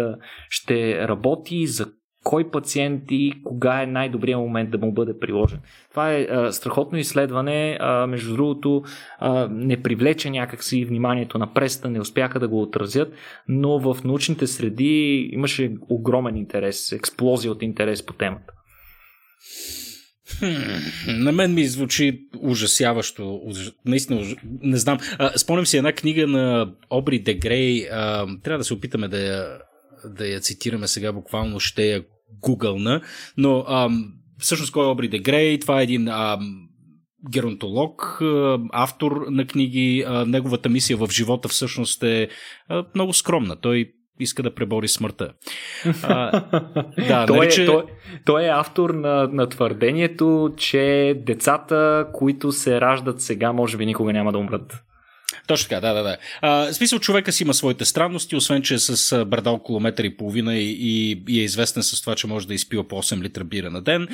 ще работи, за кой пациент и кога е най-добрият момент да му бъде приложен. Това е а, страхотно изследване. А, между другото, а, не привлече някакси вниманието на преста, не успяха да го отразят, но в научните среди имаше огромен интерес, експлозия от интерес по темата. На мен ми звучи ужасяващо. Наистина, не знам. спомням си една книга на Обри Дегрей. Трябва да се опитаме да я, да я цитираме сега, буквално ще я гугълна, но ам, всъщност кой е Обри Де Грей? Това е един ам, геронтолог, автор на книги. Неговата мисия в живота всъщност е много скромна. Той иска да пребори смъртта. А, да, той, нарича... е, той, той е автор на, на твърдението, че децата, които се раждат сега, може би никога няма да умрат. Точно така, да, да, да. А, смисъл, човека си има своите странности, освен че е с брада около метър и половина и, и, и е известен с това, че може да изпива по 8 литра бира на ден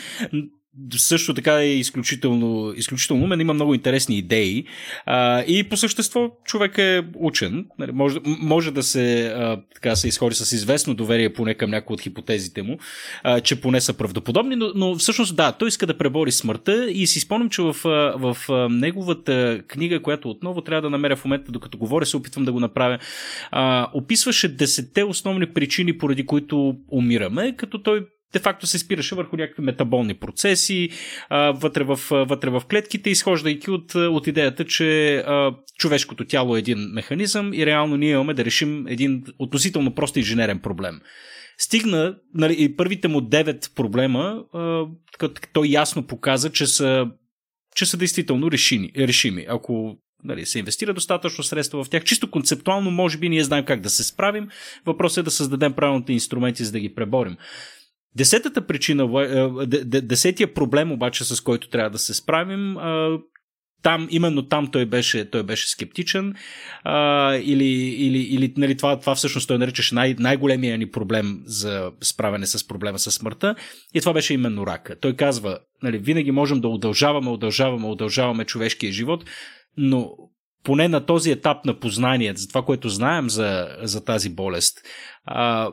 също така е изключително, изключително умен, има много интересни идеи. А, и по същество човек е учен, нали, може, може да се, а, така се изходи с известно доверие поне към някои от хипотезите му, а, че поне са правдоподобни, но, но всъщност да, той иска да пребори смъртта и си спомням, че в, в, неговата книга, която отново трябва да намеря в момента, докато говоря, се опитвам да го направя, а, описваше десетте основни причини, поради които умираме, като той де-факто се спираше върху някакви метаболни процеси а, вътре, в, вътре в клетките, изхождайки от, от идеята, че а, човешкото тяло е един механизъм и реално ние имаме да решим един относително прост инженерен проблем. Стигна нали, и първите му девет проблема, а, той ясно показа, че са, че са действително решими. решими. Ако нали, се инвестира достатъчно средства в тях. Чисто концептуално, може би, ние знаем как да се справим. Въпросът е да създадем правилните инструменти, за да ги преборим. Десетата причина, е, десетия проблем обаче, с който трябва да се справим, там, именно там той беше, той беше скептичен а, или, или, или нали, това, това всъщност той наричаше най- най-големия ни проблем за справяне с проблема с смъртта и това беше именно рака. Той казва, нали, винаги можем да удължаваме, удължаваме, удължаваме човешкия живот, но поне на този етап на познание, за това, което знаем за, за тази болест, а,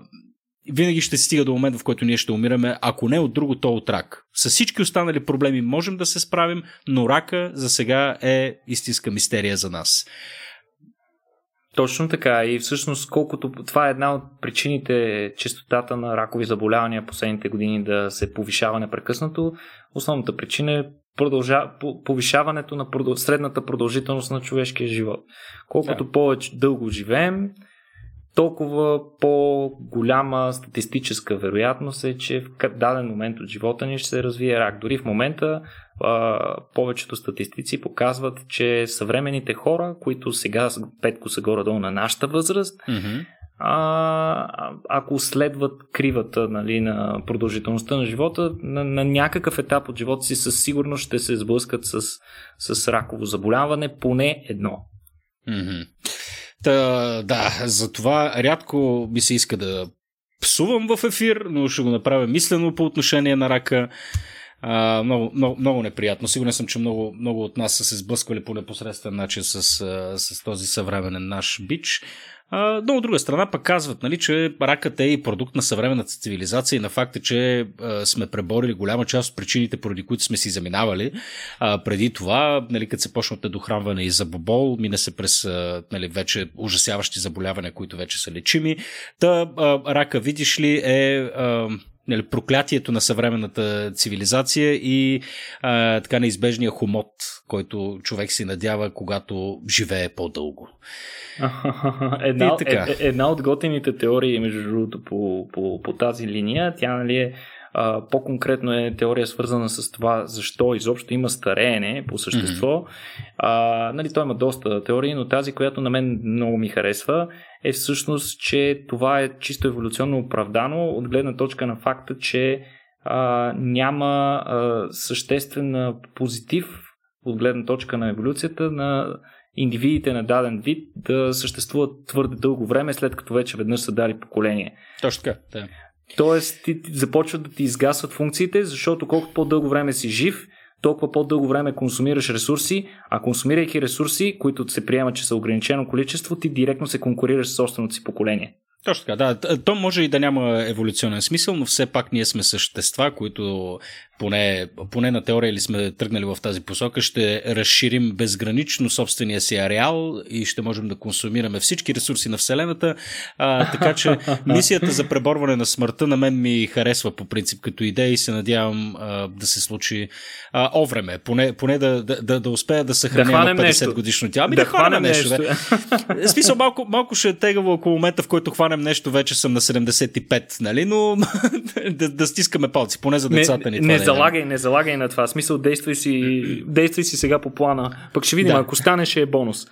винаги ще стига до момент, в който ние ще умираме, ако не от друго, то от рак. С всички останали проблеми можем да се справим, но рака за сега е истинска мистерия за нас. Точно така и всъщност колкото това е една от причините частотата на ракови заболявания последните години да се повишава непрекъснато. Основната причина е продължа, повишаването на продъл... средната продължителност на човешкия живот. Колкото да. повече дълго живеем, толкова по-голяма статистическа вероятност е, че в даден момент от живота ни ще се развие рак. Дори в момента а, повечето статистици показват, че съвременните хора, които сега петко са горе-долу на нашата възраст, mm-hmm. а, ако следват кривата нали, на продължителността на живота, на, на някакъв етап от живота си със сигурност ще се сблъскат с, с раково заболяване, поне едно. Mm-hmm. Та, да, затова рядко ми се иска да псувам в ефир, но ще го направя мислено по отношение на рака. А, много, много, много неприятно. Сигурен съм, че много, много от нас са се сблъсквали по непосредствен начин с, с този съвременен наш бич. Но от друга страна пък казват, нали, че ракът е и продукт на съвременната цивилизация и на факта, че а, сме преборили голяма част от причините, поради които сме си заминавали. А, преди това, нали, като се почнат дохранване и за бобол, мине се през а, нали, вече ужасяващи заболявания, които вече са лечими. Та а, рака, видиш ли, е а, нали, проклятието на съвременната цивилизация и а, така неизбежния хомот, който човек си надява, когато живее по-дълго. една. Е, е, една от готените теории, между другото, по, по, по тази линия, тя нали, е а, по-конкретно е теория свързана с това защо изобщо има стареене по същество. Mm-hmm. А, нали, той има доста теории, но тази, която на мен много ми харесва, е всъщност, че това е чисто еволюционно оправдано от гледна точка на факта, че а, няма а, съществен позитив от гледна точка на еволюцията на индивидите на даден вид да съществуват твърде дълго време, след като вече веднъж са дали поколение. Точно така, да. Тоест, ти, започват да ти изгасват функциите, защото колкото по-дълго време си жив, толкова по-дълго време консумираш ресурси, а консумирайки ресурси, които се приема, че са ограничено количество, ти директно се конкурираш с собственото си поколение. Точно така, да. То може и да няма еволюционен смисъл, но все пак ние сме същества, които поне, поне на теория или сме тръгнали в тази посока, ще разширим безгранично собствения си ареал и ще можем да консумираме всички ресурси на Вселената. А, така че мисията за преборване на смъртта на мен ми харесва по принцип като идея и се надявам а, да се случи а, о време. Поне, поне да, да, да, да успея да съхраня да 50 нещо. годишно тяло. Ами да, да хванем нещо. нещо. В смисъл, малко, малко ще е тегаво, ако момента, в който хванем нещо, вече съм на 75, нали? Но да, да стискаме палци, поне за децата не, ни. Не, това не залагай, не залагай на това. Смисъл, действай си, действай си сега по плана. Пък ще видим, да. ако стане, ще е бонус.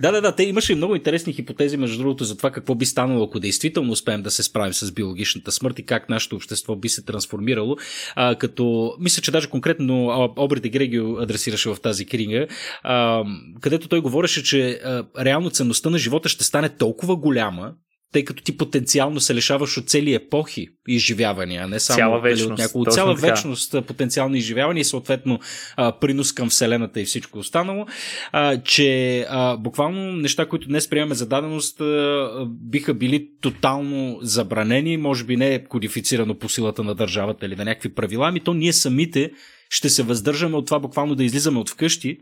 Да, да, да. Те имаше много интересни хипотези, между другото, за това какво би станало, ако действително успеем да се справим с биологичната смърт и как нашето общество би се трансформирало. А, като, мисля, че даже конкретно Обрите Грей ги адресираше в тази книга, а, където той говореше, че а, реално ценността на живота ще стане толкова голяма, тъй като ти потенциално се лишаваш от цели епохи изживявания, не само цяла вечност, от няколко, от цяла така. вечност потенциални изживявания и съответно а, принос към Вселената и всичко останало, а, че а, буквално неща, които днес приемаме за даденост, а, биха били тотално забранени, може би не е кодифицирано по силата на държавата или на някакви правила, ами то ние самите ще се въздържаме от това буквално да излизаме от вкъщи,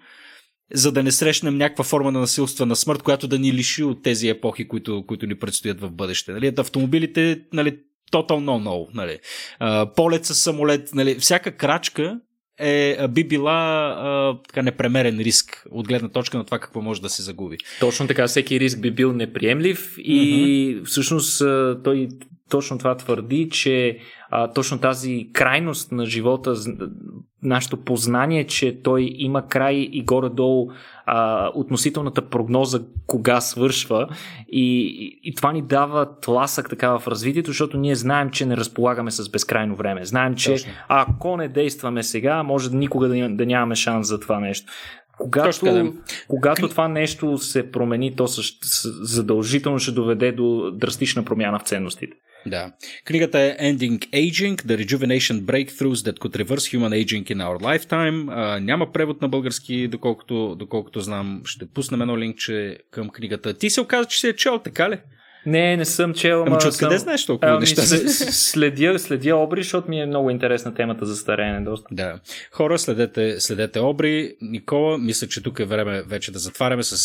за да не срещнем някаква форма на насилствена смърт, която да ни лиши от тези епохи, които, които ни предстоят в бъдеще. Нали? Автомобилите, нали, total no-no. Нали? А, полет с самолет, нали? всяка крачка е, би била а, така непремерен риск от гледна точка на това какво може да се загуби. Точно така, всеки риск би бил неприемлив и mm-hmm. всъщност той точно това твърди, че а, точно тази крайност на живота, нашето познание, че той има край и горе-долу а, относителната прогноза кога свършва и, и това ни дава тласък така в развитието, защото ние знаем, че не разполагаме с безкрайно време. Знаем, че точно. ако не действаме сега, може да никога да, да нямаме шанс за това нещо. Когато, да. когато това нещо се промени, то задължително ще доведе до драстична промяна в ценностите. Да. Книгата е Ending Aging, The Rejuvenation Breakthroughs That Could Reverse Human Aging in Our Lifetime. А, няма превод на български, доколкото, доколкото знам. Ще пуснем едно линкче към книгата. Ти се оказа, че си е чел, така ли? Не, не съм чел. Ами, че откъде съм... знаеш толкова ами, неща? Следя, следя Обри, защото ми е много интересна темата за стареене доста. Да. Хора, следете, следете Обри. Никола, мисля, че тук е време вече да затваряме с,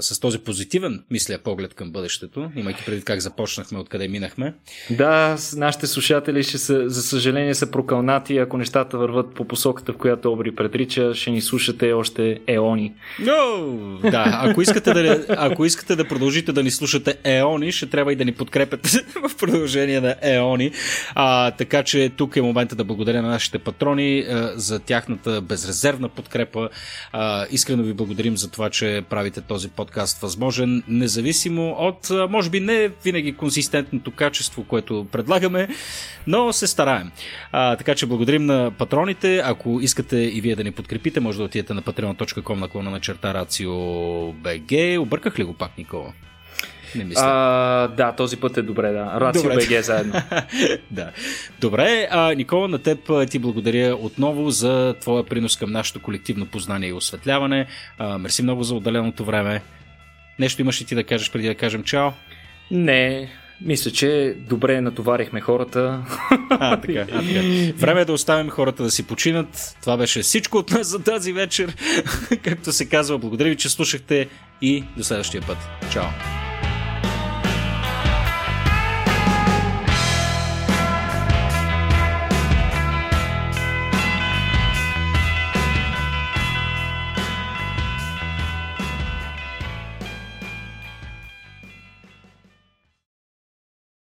с този позитивен, мисля, поглед към бъдещето, имайки преди как започнахме, откъде минахме. Да, нашите слушатели ще са, за съжаление са прокълнати, ако нещата върват по посоката, в която Обри предрича, ще ни слушате още еони. No! Да, ако искате да, ако искате да продължите да ни слушате еони, еони, ще трябва и да ни подкрепят в продължение на еони. А, така че тук е момента да благодаря на нашите патрони а, за тяхната безрезервна подкрепа. А, искрено ви благодарим за това, че правите този подкаст възможен, независимо от, а, може би не винаги консистентното качество, което предлагаме, но се стараем. А, така че благодарим на патроните. Ако искате и вие да ни подкрепите, може да отидете на patreon.com наклона на черта Рацио БГ. Обърках ли го пак, Никола? Не мисля. А, да, този път е добре, да. Рацио БГ заедно. да. Добре, а, Никола, на теб ти благодаря отново за твоя принос към нашето колективно познание и осветляване. А, мерси много за отделеното време. Нещо имаш ли ти да кажеш преди да кажем чао? Не, мисля, че добре натоварихме хората. А, така, а, така. Време е да оставим хората да си починат. Това беше всичко от нас за тази вечер. Както се казва, благодаря ви, че слушахте и до следващия път. Чао!